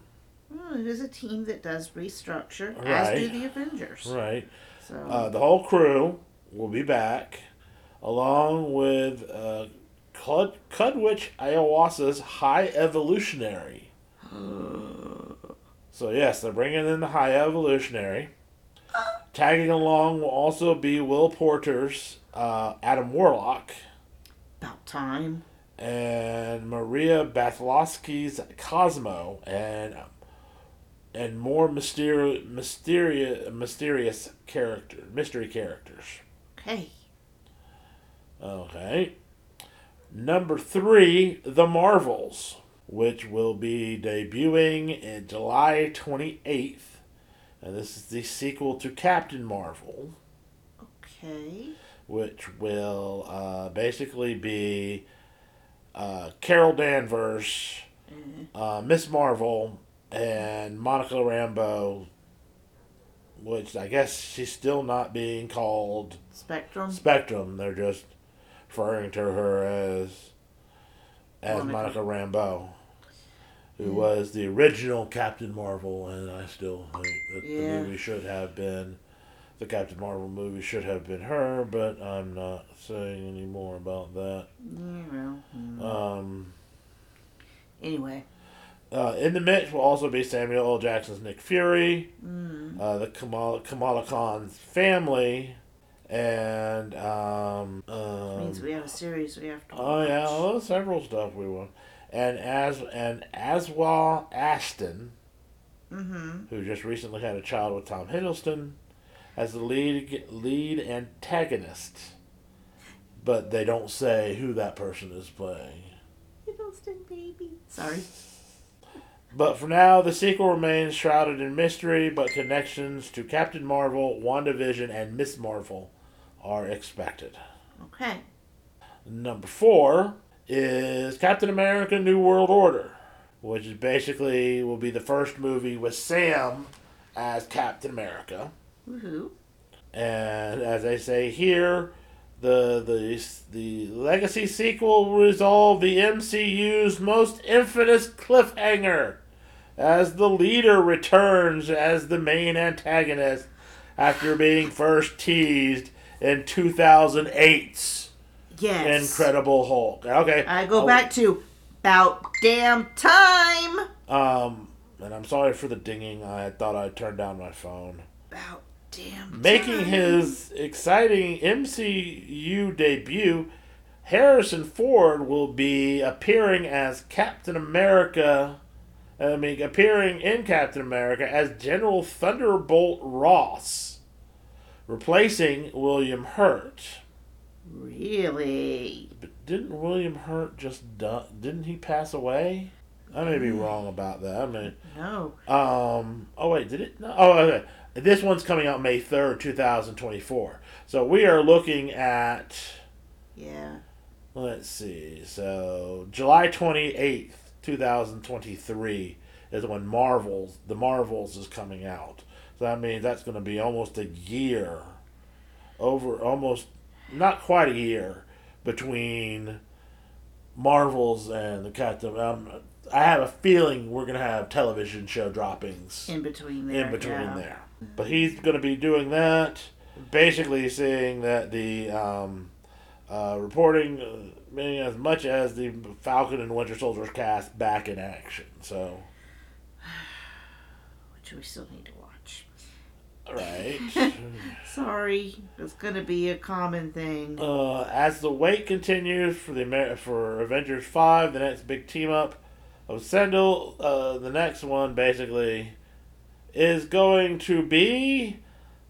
Well, it is a team that does restructure, as do the Avengers. Right. So, Uh, the whole crew will be back, along with uh, Cud- Cudwitch Ayahuasca's High Evolutionary. so yes, they're bringing in the High Evolutionary. Tagging along will also be Will Poulter's uh, Adam Warlock about time. and Maria Bathlowski's Cosmo and and more mysterious mysterious mysterious character mystery characters. Okay. Okay. Number three, The Marvels, which will be debuting in July 28th. And this is the sequel to Captain Marvel, Okay. which will uh, basically be uh, Carol Danvers, uh, Miss Marvel, and Monica Rambeau, which I guess she's still not being called Spectrum. Spectrum. They're just referring to her as as Monica. Monica Rambeau, who Mm. was the original Captain Marvel, and I still think that Yeah. the movie should have been the Captain Marvel movie should have been her, but I'm not saying any more about that. Yeah, well, mm. Um, anyway. uh, in the mix will also be Samuel L. Jackson's Nick Fury, Mm. uh, the Kamala, Kamala Khan's family, and um, um, means we have a series we have to watch. Oh yeah, well, several stuff we want. And as and Aswa Ashton, Mm-hmm. who just recently had a child with Tom Hiddleston, as the lead lead antagonist. But they don't say who that person is playing. Hiddleston baby. Sorry. But for now, the sequel remains shrouded in mystery, but connections to Captain Marvel, WandaVision, and Miss Marvel are expected. Okay. Number four is Captain America New World Order, which is basically will be the first movie with Sam as Captain America. Woohoo. And as they say here, the the the legacy sequel will resolve the MCU's most infamous cliffhanger as the leader returns as the main antagonist after being first teased in 2008's Yes. Incredible Hulk. Okay. I go Oh, back to about damn time. Um, and I'm sorry for the dinging. I thought I turned down my phone. About damn Making time. his exciting MCU debut, Harrison Ford will be appearing as Captain America. I mean, appearing in Captain America as General Thunderbolt Ross, replacing William Hurt. Really? But didn't William Hurt just die? Didn't he pass away? I may be wrong about that. I mean, No. Um. Oh wait, did it? No. Oh, okay. This one's coming out May third, two thousand twenty-four. So we are looking at. Yeah. Let's see. So July twenty eighth, two thousand twenty-three is when Marvels, the Marvels, is coming out. So that means that's going to be almost a year, over almost not quite a year between Marvels and the Captain. Um, I have a feeling we're going to have television show droppings In between there. in between yeah. there. But he's going to be doing that. basically saying that the um, uh, reporting uh, meaning as much as the Falcon and Winter Soldier's cast back in action. So, Which we still need to watch. Right. Sorry, it's gonna be a common thing. uh, as the wait continues for the Amer- for Avengers Five, the next big team up of Sendel, uh, the next one basically is going to be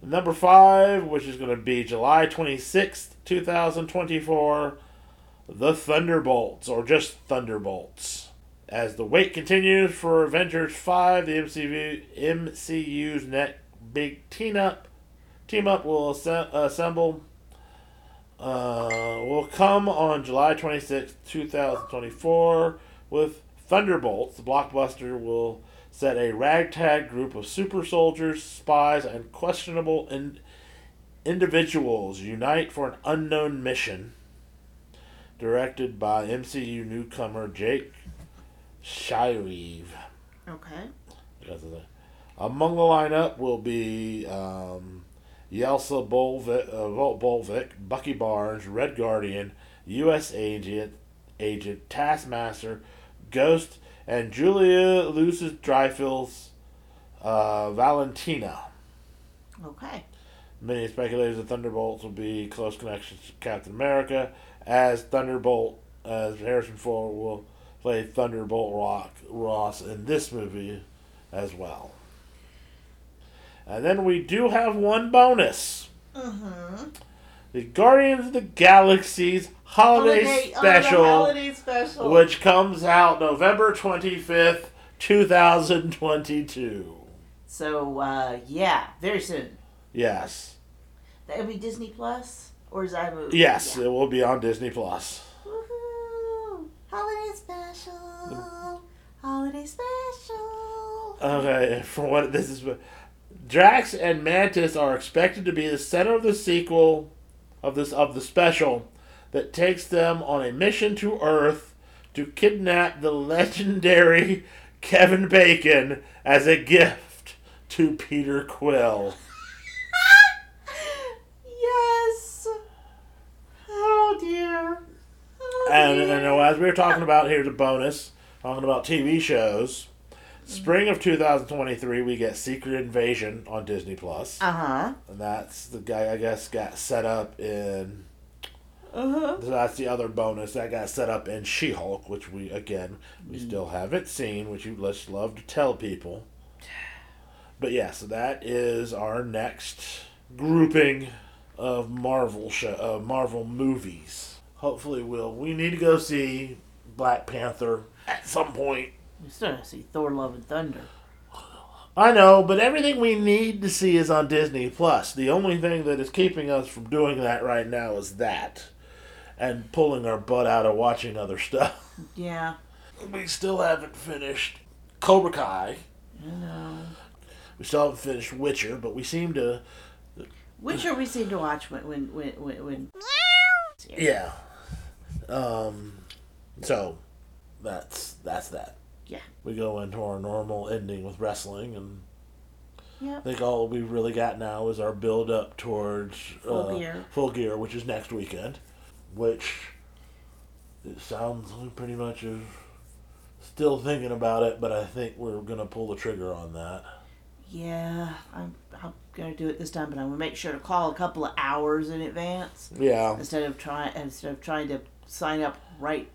number five, which is going to be July twenty sixth, two thousand twenty four. The Thunderbolts, or just Thunderbolts. As the wait continues for Avengers 5, the MCU, MCU's next big team up, team up will assemb- assemble uh, will come on July 26, 2024, with Thunderbolts. The blockbuster will set a ragtag group of super soldiers, spies, and questionable in- individuals unite for an unknown mission. Directed by MCU newcomer Jake Schreier. Okay. Because of that. Among the lineup will be um, Yelsa Bolvik, uh, Bolvik, Bucky Barnes, Red Guardian, U.S. Agent, Agent Taskmaster, Ghost, and Julia Louis-Dreyfus uh, Valentina. Okay. Many speculators that Thunderbolts will be close connections to Captain America, as Thunderbolt, as Harrison Ford will play Thunderbolt Rock Ross in this movie as well. And then we do have one bonus. Mm-hmm. The Guardians of the Galaxy's holiday, special, holiday special. which comes out November 25th, 2022. So uh, yeah, very soon. Yes. That'll be Disney Plus, or is that a movie? Yes, Yeah. it will be on Disney Plus. Woohoo! Holiday special. Holiday special. Okay, for what this is, Drax and Mantis are expected to be the center of the sequel of this of the special that takes them on a mission to Earth to kidnap the legendary Kevin Bacon as a gift to Peter Quill. yes. Oh dear. Oh, And, dear. and as we were talking about, here's a bonus talking about TV shows. Spring of 2023, we get Secret Invasion on Disney Plus, Uh huh. and that's the guy I guess got set up in Uh huh. So that's the other bonus that got set up in She Hulk, which we again we still haven't seen, which you just love to tell people. But yeah, so that is our next grouping of Marvel show, uh, Marvel movies. Hopefully, we'll we need to go see Black Panther at some point. We still to see Thor: Love and Thunder. I know, but everything we need to see is on Disney Plus. The only thing that is keeping us from doing that right now is that, and pulling our butt out of watching other stuff. Yeah. We still haven't finished Cobra Kai. I know. We still haven't finished Witcher, but we seem to. Which are we seem to watch when when when when? when Yeah. Um. So, that's that's that. Yeah. We go into our normal ending with wrestling, and I think all we've really got now is our build up towards Full uh, Gear. Full Gear, which is next weekend. Which it sounds pretty much of still thinking about it, but I think we're gonna pull the trigger on that. Yeah, I'm I'm gonna do it this time, but I'm gonna make sure to call a couple of hours in advance Yeah. instead of trying instead of trying to sign up right.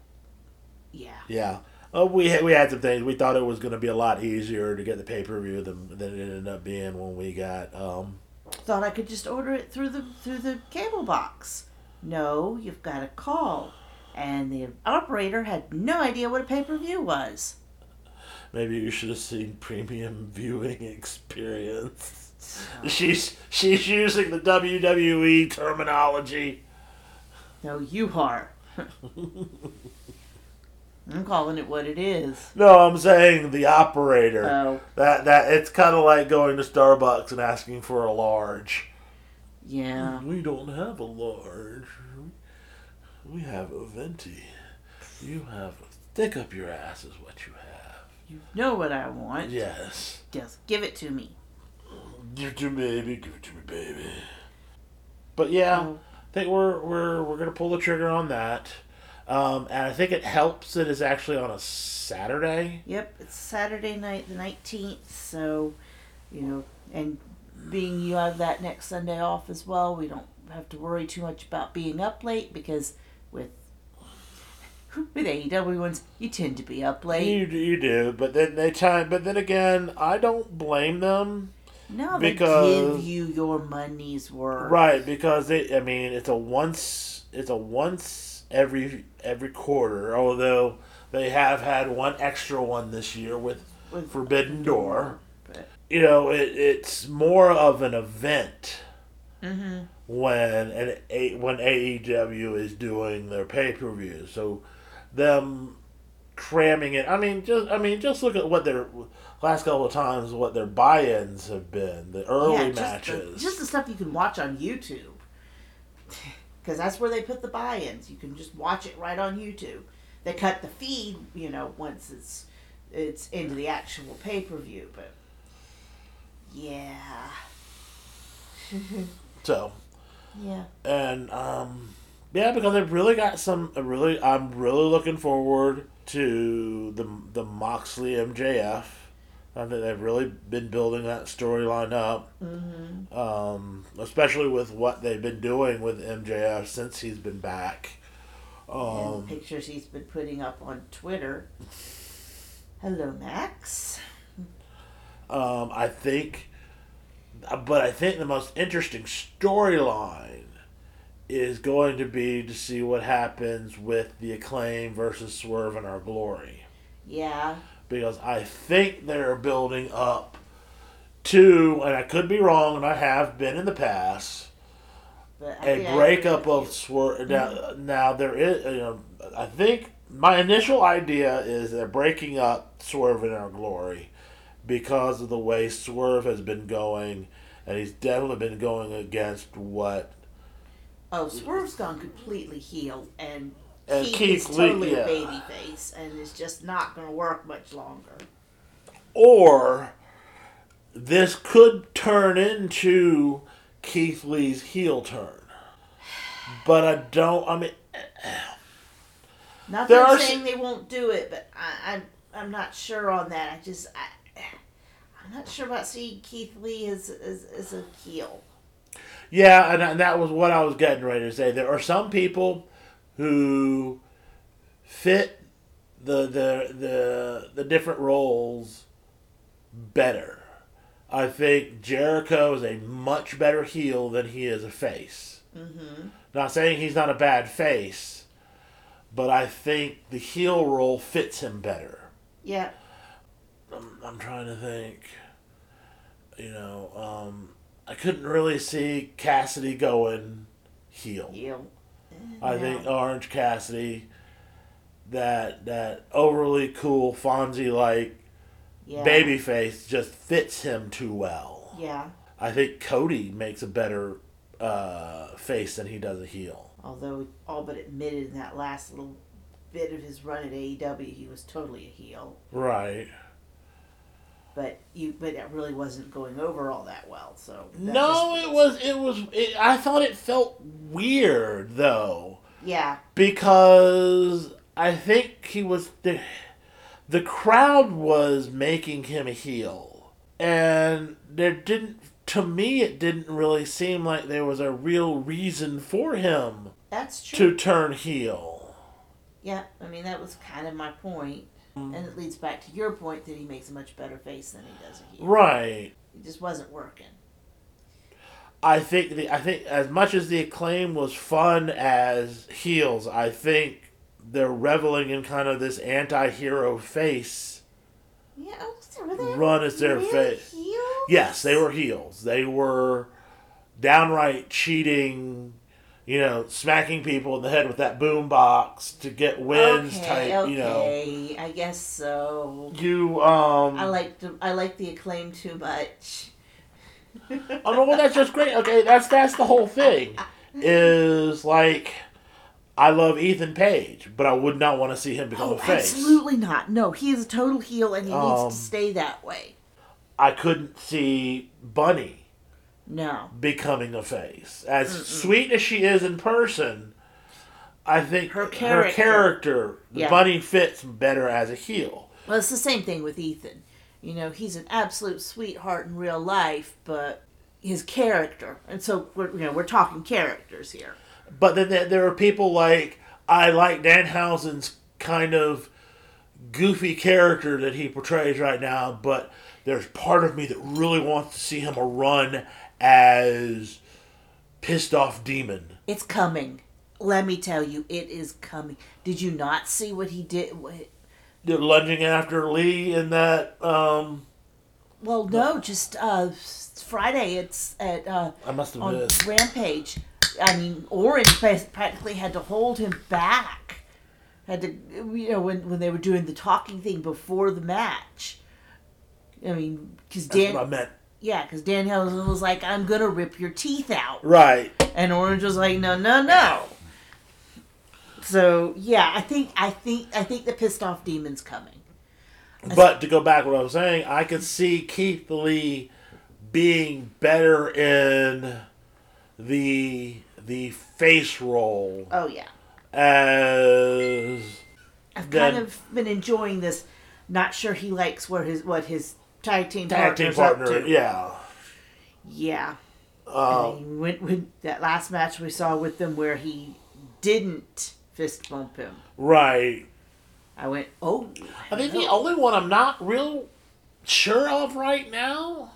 Yeah. Yeah. Uh, we had, we had some things. We thought it was going to be a lot easier to get the pay per view than, than it ended up being when we got. Um, Thought I could just order it through the through the cable box. No, you've got to call, and the operator had no idea what a pay per view was. maybe you should have seen premium viewing experience. She's she's using the WWE terminology. No, you are. I'm calling it what it is. No, I'm saying the operator. Oh, that that it's kind of like going to Starbucks and asking for a large. yeah. We don't have a large. We have a venti. You have a stick up your ass is what you have. You know what I want. Yes. Just give it to me. Give it to me, baby. Give it to me, baby. but yeah, Oh. I think we're we're we're gonna pull the trigger on that. Um, and I think it helps that it's actually on a Saturday. Yep, it's Saturday night, the nineteenth. So, you know, and being you have that next Sunday off as well, we don't have to worry too much about being up late because with with AEW ones, you tend to be up late. You you do, but then they time. But then again, I don't blame them. No, they because- give you your money's worth. Right, because they. I mean, it's a once. It's a once every every quarter. Although they have had one extra one this year with With Forbidden Door. But, You know, it, it's more of an event mm-hmm. when an a, when AEW is doing their pay per view. So them cramming it. I mean, just I mean, just look at what their last couple of times what their buy-ins have been. The early yeah, just matches. The, just the stuff you can watch on YouTube. Because that's where they put the buy-ins. You can just watch it right on YouTube. They cut the feed, you know, once it's it's into the actual pay-per-view. But yeah, so yeah, and um, yeah, because they've really got some. Really, I'm really looking forward to the the Moxley MJF. I think they've really been building that storyline up, mm-hmm. um, especially with what they've been doing with MJF since he's been back. and Um, pictures he's been putting up on Twitter. Hello, Max. um, I think, but I think the most interesting storyline is going to be to see what happens with the acclaim versus Swerve and Our Glory. Yeah, because I think they're building up to, and I could be wrong, and I have been in the past, a breakup of Swerve. Mm-hmm. Now, now there is, you know, I think my initial idea is they're breaking up Swerve and Our Glory because of the way Swerve has been going, and he's definitely been going against what Oh, Swerve's gone completely heel, and, And Keith, Keith is Lee- totally yeah. baby face, and is just not going to work much longer. or this could turn into Keith Lee's heel turn. But I don't. I mean, Not There that I'm are s- saying they won't do it, but I, I'm I'm not sure on that. I just I, I'm not sure about seeing Keith Lee as as, as a heel. yeah, and, and that was what I was getting ready to say. There are some people who fit the the the the different roles better. I think Jericho is a much better heel than he is a face. Mm-hmm. Not saying he's not a bad face, but I think the heel role fits him better. Yeah, I'm, I'm trying to think. You know, um, I couldn't really see Cassidy going heel. heel. I No. think Orange Cassidy, that that overly cool Fonzie like yeah. babyface, just fits him too well. Yeah. I think Cody makes a better uh, face than he does a heel. Although all but admitted in that last little bit of his run at AEW, he was totally a heel. Right. But you, but it really wasn't going over all that well. So that No, just it was. It was. It, I thought it felt weird though, Yeah, because I think he was the the crowd was making him a heel, and there didn't. To me, it didn't really seem like there was a real reason for him that's true. to turn heel. Yeah, I mean that was kind of my point, Mm-hmm. and it leads back to your point that he makes a much better face than he does a heel. Right. It just wasn't working. I think the I think as much as the acclaim was fun as heels, I think they're reveling in kind of this anti-hero face. Yeah, oh, they Run as their really face. heels? Yes, they were heels. They were downright cheating, you know, smacking people in the head with that boom box to get wins okay, type, okay, you know. Okay, I guess so. You um I like the I like the acclaim too much. Oh no, well that's just great. Okay, that's that's the whole thing. Is like I love Ethan Page, but I would not want to see him become Oh, a face. absolutely not. No, he is a total heel, and he Um, needs to stay that way. I couldn't see Bunny No. becoming a face. As sweet as she is in person, I think Her her character. character, the Yeah. bunny fits better as a heel. Well, it's the same thing with Ethan. You know, he's an absolute sweetheart in real life, but his character, and so we're you know we're talking characters here. But then there, there are people like I like Danhausen's kind of goofy character that he portrays right now, but there's part of me that really wants to see him a run as pissed off demon. It's coming. Let me tell you, it is coming. Did you not see what he did? What, They're lunging after Lee in that. Um, well, no, just uh, Friday. It's at uh, I must have on missed. Rampage. I mean, Orange practically had to hold him back. Had to, you know, when when they were doing the talking thing before the match. I mean, because That's Dan, what I meant. Yeah, because Danhausen was like, "I'm gonna rip your teeth out," Right. and Orange was like, "No, no, no." So yeah, I think I think I think the pissed off demon's coming. But to go back to what I was saying, I could see Keith Lee being better in the the face role Oh yeah, as I've kind of been enjoying this. Not sure he likes where his what his tag team tag team partner. Yeah. Yeah. Uh, I mean, when, when that last match we saw with them where he didn't fist bump him, right. I went, oh. I think the only one I'm not real sure of right now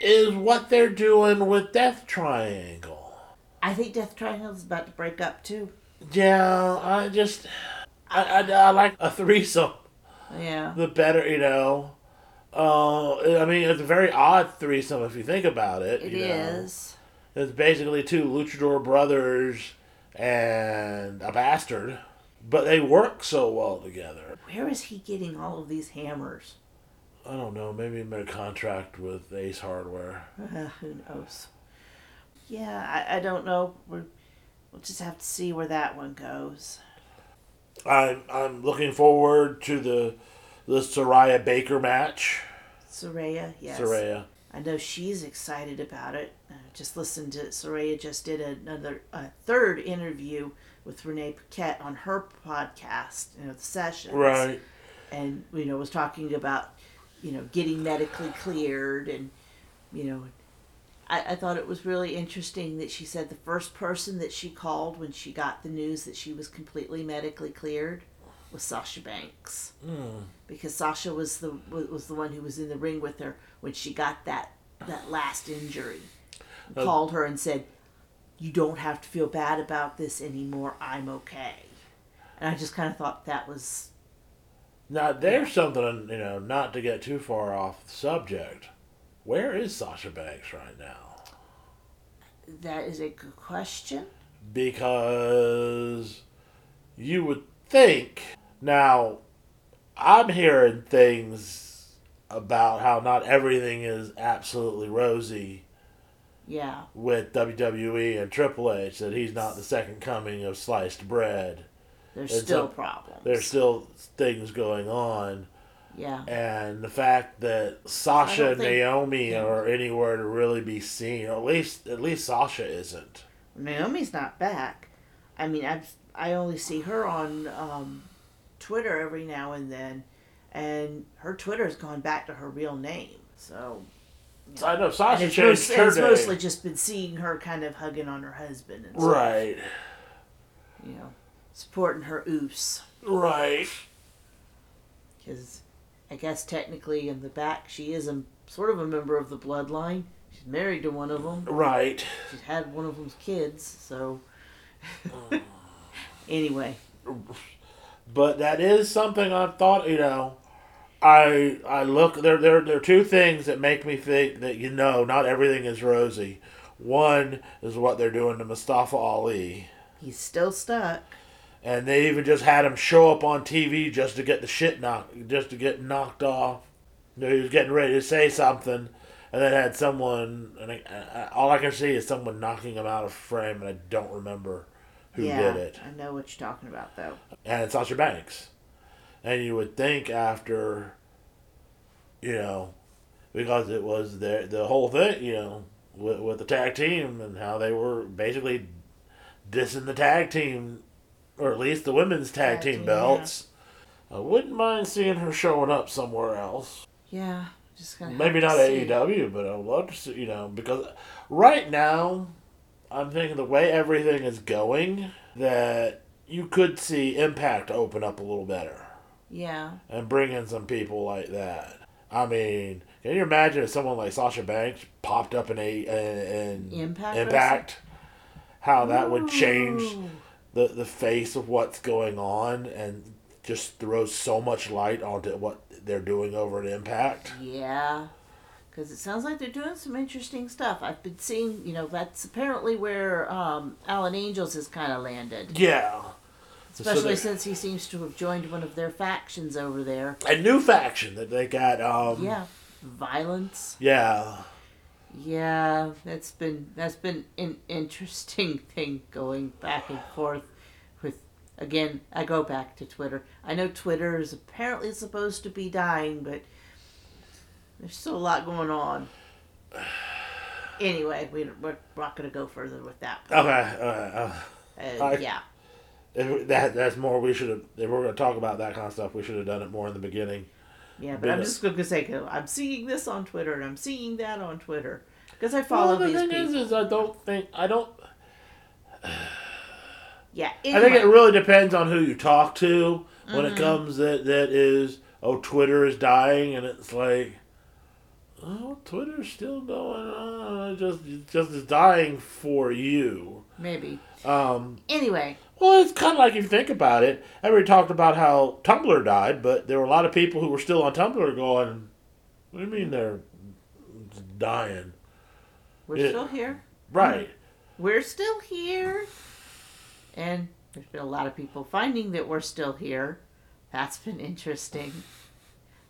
is what they're doing with Death Triangle. I think Death Triangle is about to break up too. Yeah, I just I, I, I like a threesome. Yeah. the better, you know. Uh, I mean, it's a very odd threesome if you think about it. It is. know. It's basically two luchador brothers and a bastard, but they work so well together. Where is he getting all of these hammers? I don't know. Maybe he made a contract with Ace Hardware. Uh, who knows? Yeah, I, I don't know. We're, we'll just have to see where that one goes. I'm I'm looking forward to the the Saraya Baker match. Saraya, yes. Saraya. I know she's excited about it. I just listened to Saraya just did another a third interview with Renee Paquette on her podcast, you know, the sessions. Right. And you know, was talking about, you know, getting medically cleared and you know I, I thought it was really interesting that she said the first person that she called when she got the news that she was completely medically cleared was Sasha Banks because Sasha was the was the one who was in the ring with her when she got that that last injury. Uh, called her and said, "You don't have to feel bad about this anymore. I'm okay." And I just kind of thought that was Now there's something you know, not to get too far off the subject. Where is Sasha Banks right now? that is a good question. because you would think now i'm hearing things about how not everything is absolutely rosy Yeah, with wwe and triple h that he's not the second coming of sliced bread there's It's still a- problems. there's still things going on yeah. and the fact that sasha and naomi are anywhere to really be seen or at least at least sasha isn't Naomi's not back. I mean, I I only see her on um, Twitter every now and then, and her Twitter's gone back to her real name. So i know and sasha it's, changed most, her it's name. mostly just been seeing her kind of hugging on her husband and stuff, right you know, supporting her oofs. right Because I guess technically in the back she is a sort of a member of the bloodline. She's married to one of them. right She's had one of them's kids. So anyway, but that is something I've thought. You know, I I look there. There there are two things that make me think that you know not everything is rosy. One is what they're doing to Mustafa Ali, he's still stuck. and they even just had him show up on TV just to get the shit knocked, just to get knocked off. You know, he was getting ready to say something, and then had someone. And I, I, all I can see is someone knocking him out of frame, and I don't remember who yeah, did it. I know what you're talking about though. and it's Sasha Banks. And you would think after, you know, because it was the the whole thing, you know, with, with the tag team and how they were basically dissing the tag team, or at least the women's tag, Tag team team, belts. I wouldn't mind seeing her showing up somewhere else. Yeah, just gonna Maybe not. AEW, but I would love to see, you know, because right now, I'm thinking the way everything is going, that you could see Impact open up a little better Yeah, and bring in some people like that. I mean, can you imagine if someone like Sasha Banks popped up in a in Impact Impact? How that would change the the face of what's going on and just throws so much light onto what they're doing over at Impact. Yeah, because it sounds like they're doing some interesting stuff. I've been seeing, you know, that's apparently where um, Alan Angels has kind of landed, Yeah. Especially they're- since he seems to have joined one of their factions over there. a new faction that they got. Um, Yeah, violence. Yeah. Yeah, that's been that's been an interesting thing going back and forth with again, I go back to Twitter. I know Twitter is apparently supposed to be dying, but there's still a lot going on. Anyway, we, we're not going to go further with that. Okay. Uh, Uh, I- yeah, if that that's more. We should have. If we're going to talk about that kind of stuff, we should have done it more in the beginning. yeah, but I'm just going to say, I'm seeing this on Twitter and I'm seeing that on Twitter because I follow Well, the these thing people. is, is I don't think I don't. yeah, I think it really depends on who you talk to when Mm-hmm. it comes that that is oh Twitter is dying and it's like oh Twitter's still going on it just just is dying for you. maybe. Um, Anyway, well, it's kind of like if you think about it. Everybody talked about how Tumblr died, but there were a lot of people who were still on Tumblr going, "What do you mean they're dying?" we're Yeah. still here. Right. we're still here. And there's been a lot of people finding that we're still here. That's been interesting.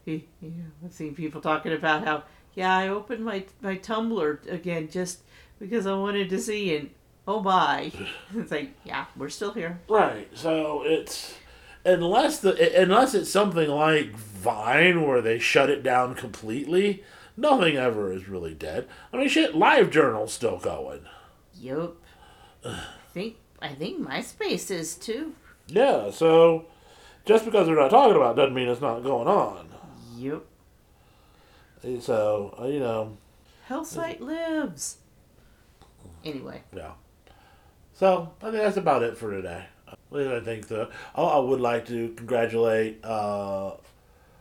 You know, I've seen people talking about how, yeah, I opened my, my Tumblr again just because I wanted to see, and oh my. It's like, yeah, we're still here. Right. So it's unless the unless it's something like Vine where they shut it down completely, nothing ever is really dead. I mean, shit, Live Journal's still going. Yep. I think I think MySpace is too. Yeah. So just because they're not talking about it doesn't mean it's not going on. Yup. So uh, you know, Hellsite lives. Anyway, yeah. So I think that's about it for today. I think the oh, I would like to congratulate uh,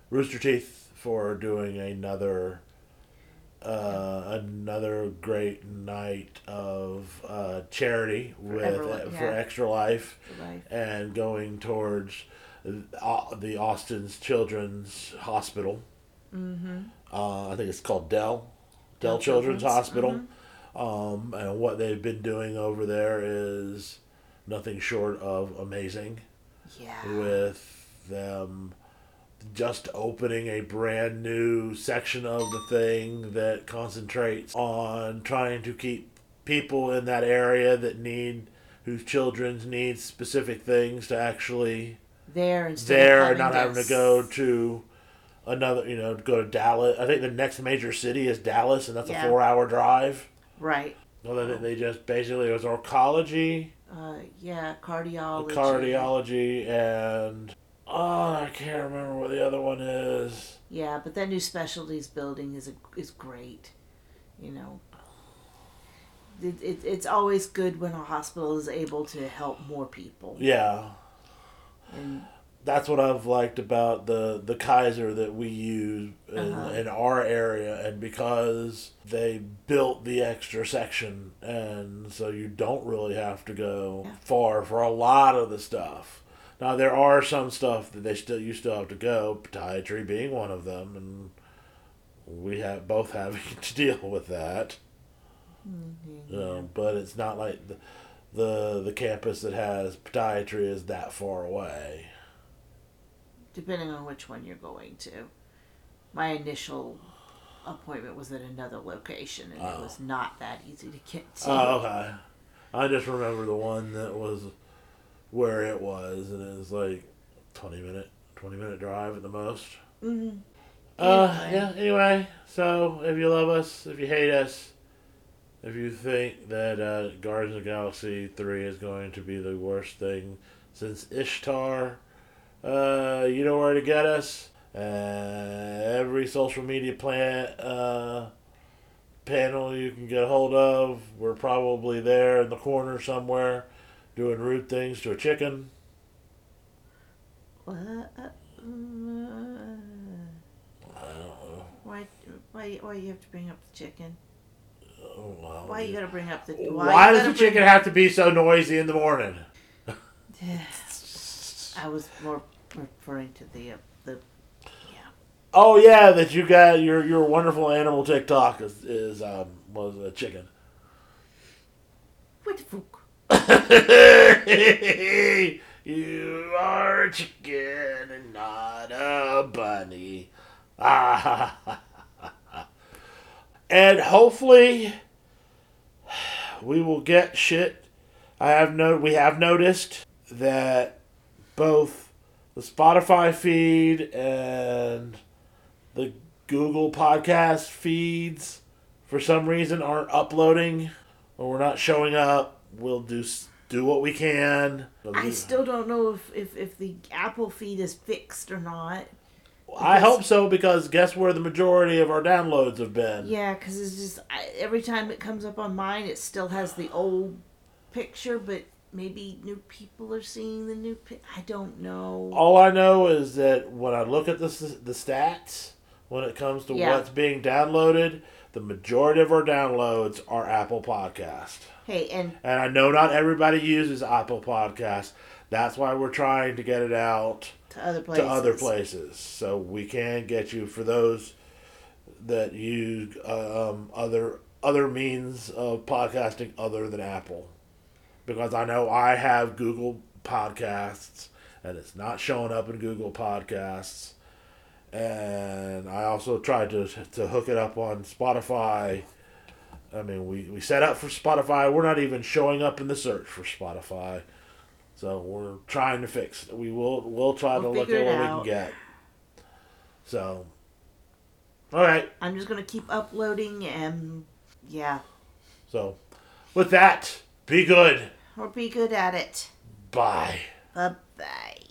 Rooster Teeth for doing another uh, another great night of uh, charity with Everlife, for yeah. Extra Life for life. and going towards uh, the Austin's Children's Hospital. Mm-hmm. Uh, I think it's called Dell Dell, Children's, Children's, Hospital. Um, and what they've been doing over there is nothing short of amazing Yeah. with them just opening a brand new section of the thing that concentrates on trying to keep people in that area that need whose children's need specific things to actually There instead there and not having to go to another you know go to Dallas I think the next major city is Dallas and that's Yeah. a four hour drive Right. well then they just basically it was oncology Uh, yeah, cardiology. cardiology and oh I can't remember what the other one is Yeah, but that new specialties building is a, is great. You know, it, it, it's always good when a hospital is able to help more people. yeah And that's what I've liked about the the Kaiser that we use in, Uh-huh. in our area, and because they built the extra section, and so you don't really have to go Yeah. far for a lot of the stuff. Now there are some stuff that they still you still have to go, podiatry being one of them, and we have both having to deal with that. You know, but it's not like the, the the campus that has podiatry is that far away. Depending on which one you're going to. My initial appointment was at another location, and it Oh. was not that easy to get to. Oh, okay. I just remember the one that was where it was, and it was like twenty minute, twenty minute drive at the most. Mhm. Uh, Anyway. yeah. Anyway, so if you love us, if you hate us, if you think that uh, Guardians of the Galaxy three is going to be the worst thing since Ishtar, uh, you know where to get us. Uh, every social media plan uh, panel you can get a hold of, we're probably there in the corner somewhere, doing rude things to a chicken. What? Uh, I don't know. why, why, why you have to bring up the chicken? Oh, wow. Why you gotta bring up the? Why, you does the chicken have to be so noisy in the morning? I was more referring to the uh, the. Oh yeah, that you got your your wonderful animal TikTok is, is um was a chicken. What the fuck? you are a chicken and not a bunny. Ah. and hopefully we will get shit. I have no we have noticed that both the Spotify feed and the Google podcast feeds for some reason aren't uploading or we're not showing up. We'll do do what we can. I still don't know if, if if the Apple feed is fixed or not. I hope so because guess where the majority of our downloads have been. Yeah, because it's just I, every time it comes up on mine, it still has the old picture, but maybe new people are seeing the new. I don't know. All I know is that when I look at the the stats when it comes to Yeah. what's being downloaded, the majority of our downloads are Apple Podcast. Hey, and And I know not everybody uses Apple Podcast. That's why we're trying to get it out to other places. to other places, so we can get you for those that use uh, um, other other means of podcasting other than Apple. Because I know I have Google Podcasts, and it's not showing up in Google Podcasts. And I also tried to to hook it up on Spotify. I mean, we, we set up for Spotify. We're not even showing up in the search for Spotify. So we're trying to fix it. We will we'll try We'll to look at what it we can get. So, all right. I'm just gonna keep uploading, and yeah, So, with that, be good. Or be good at it. Bye. Bye bye.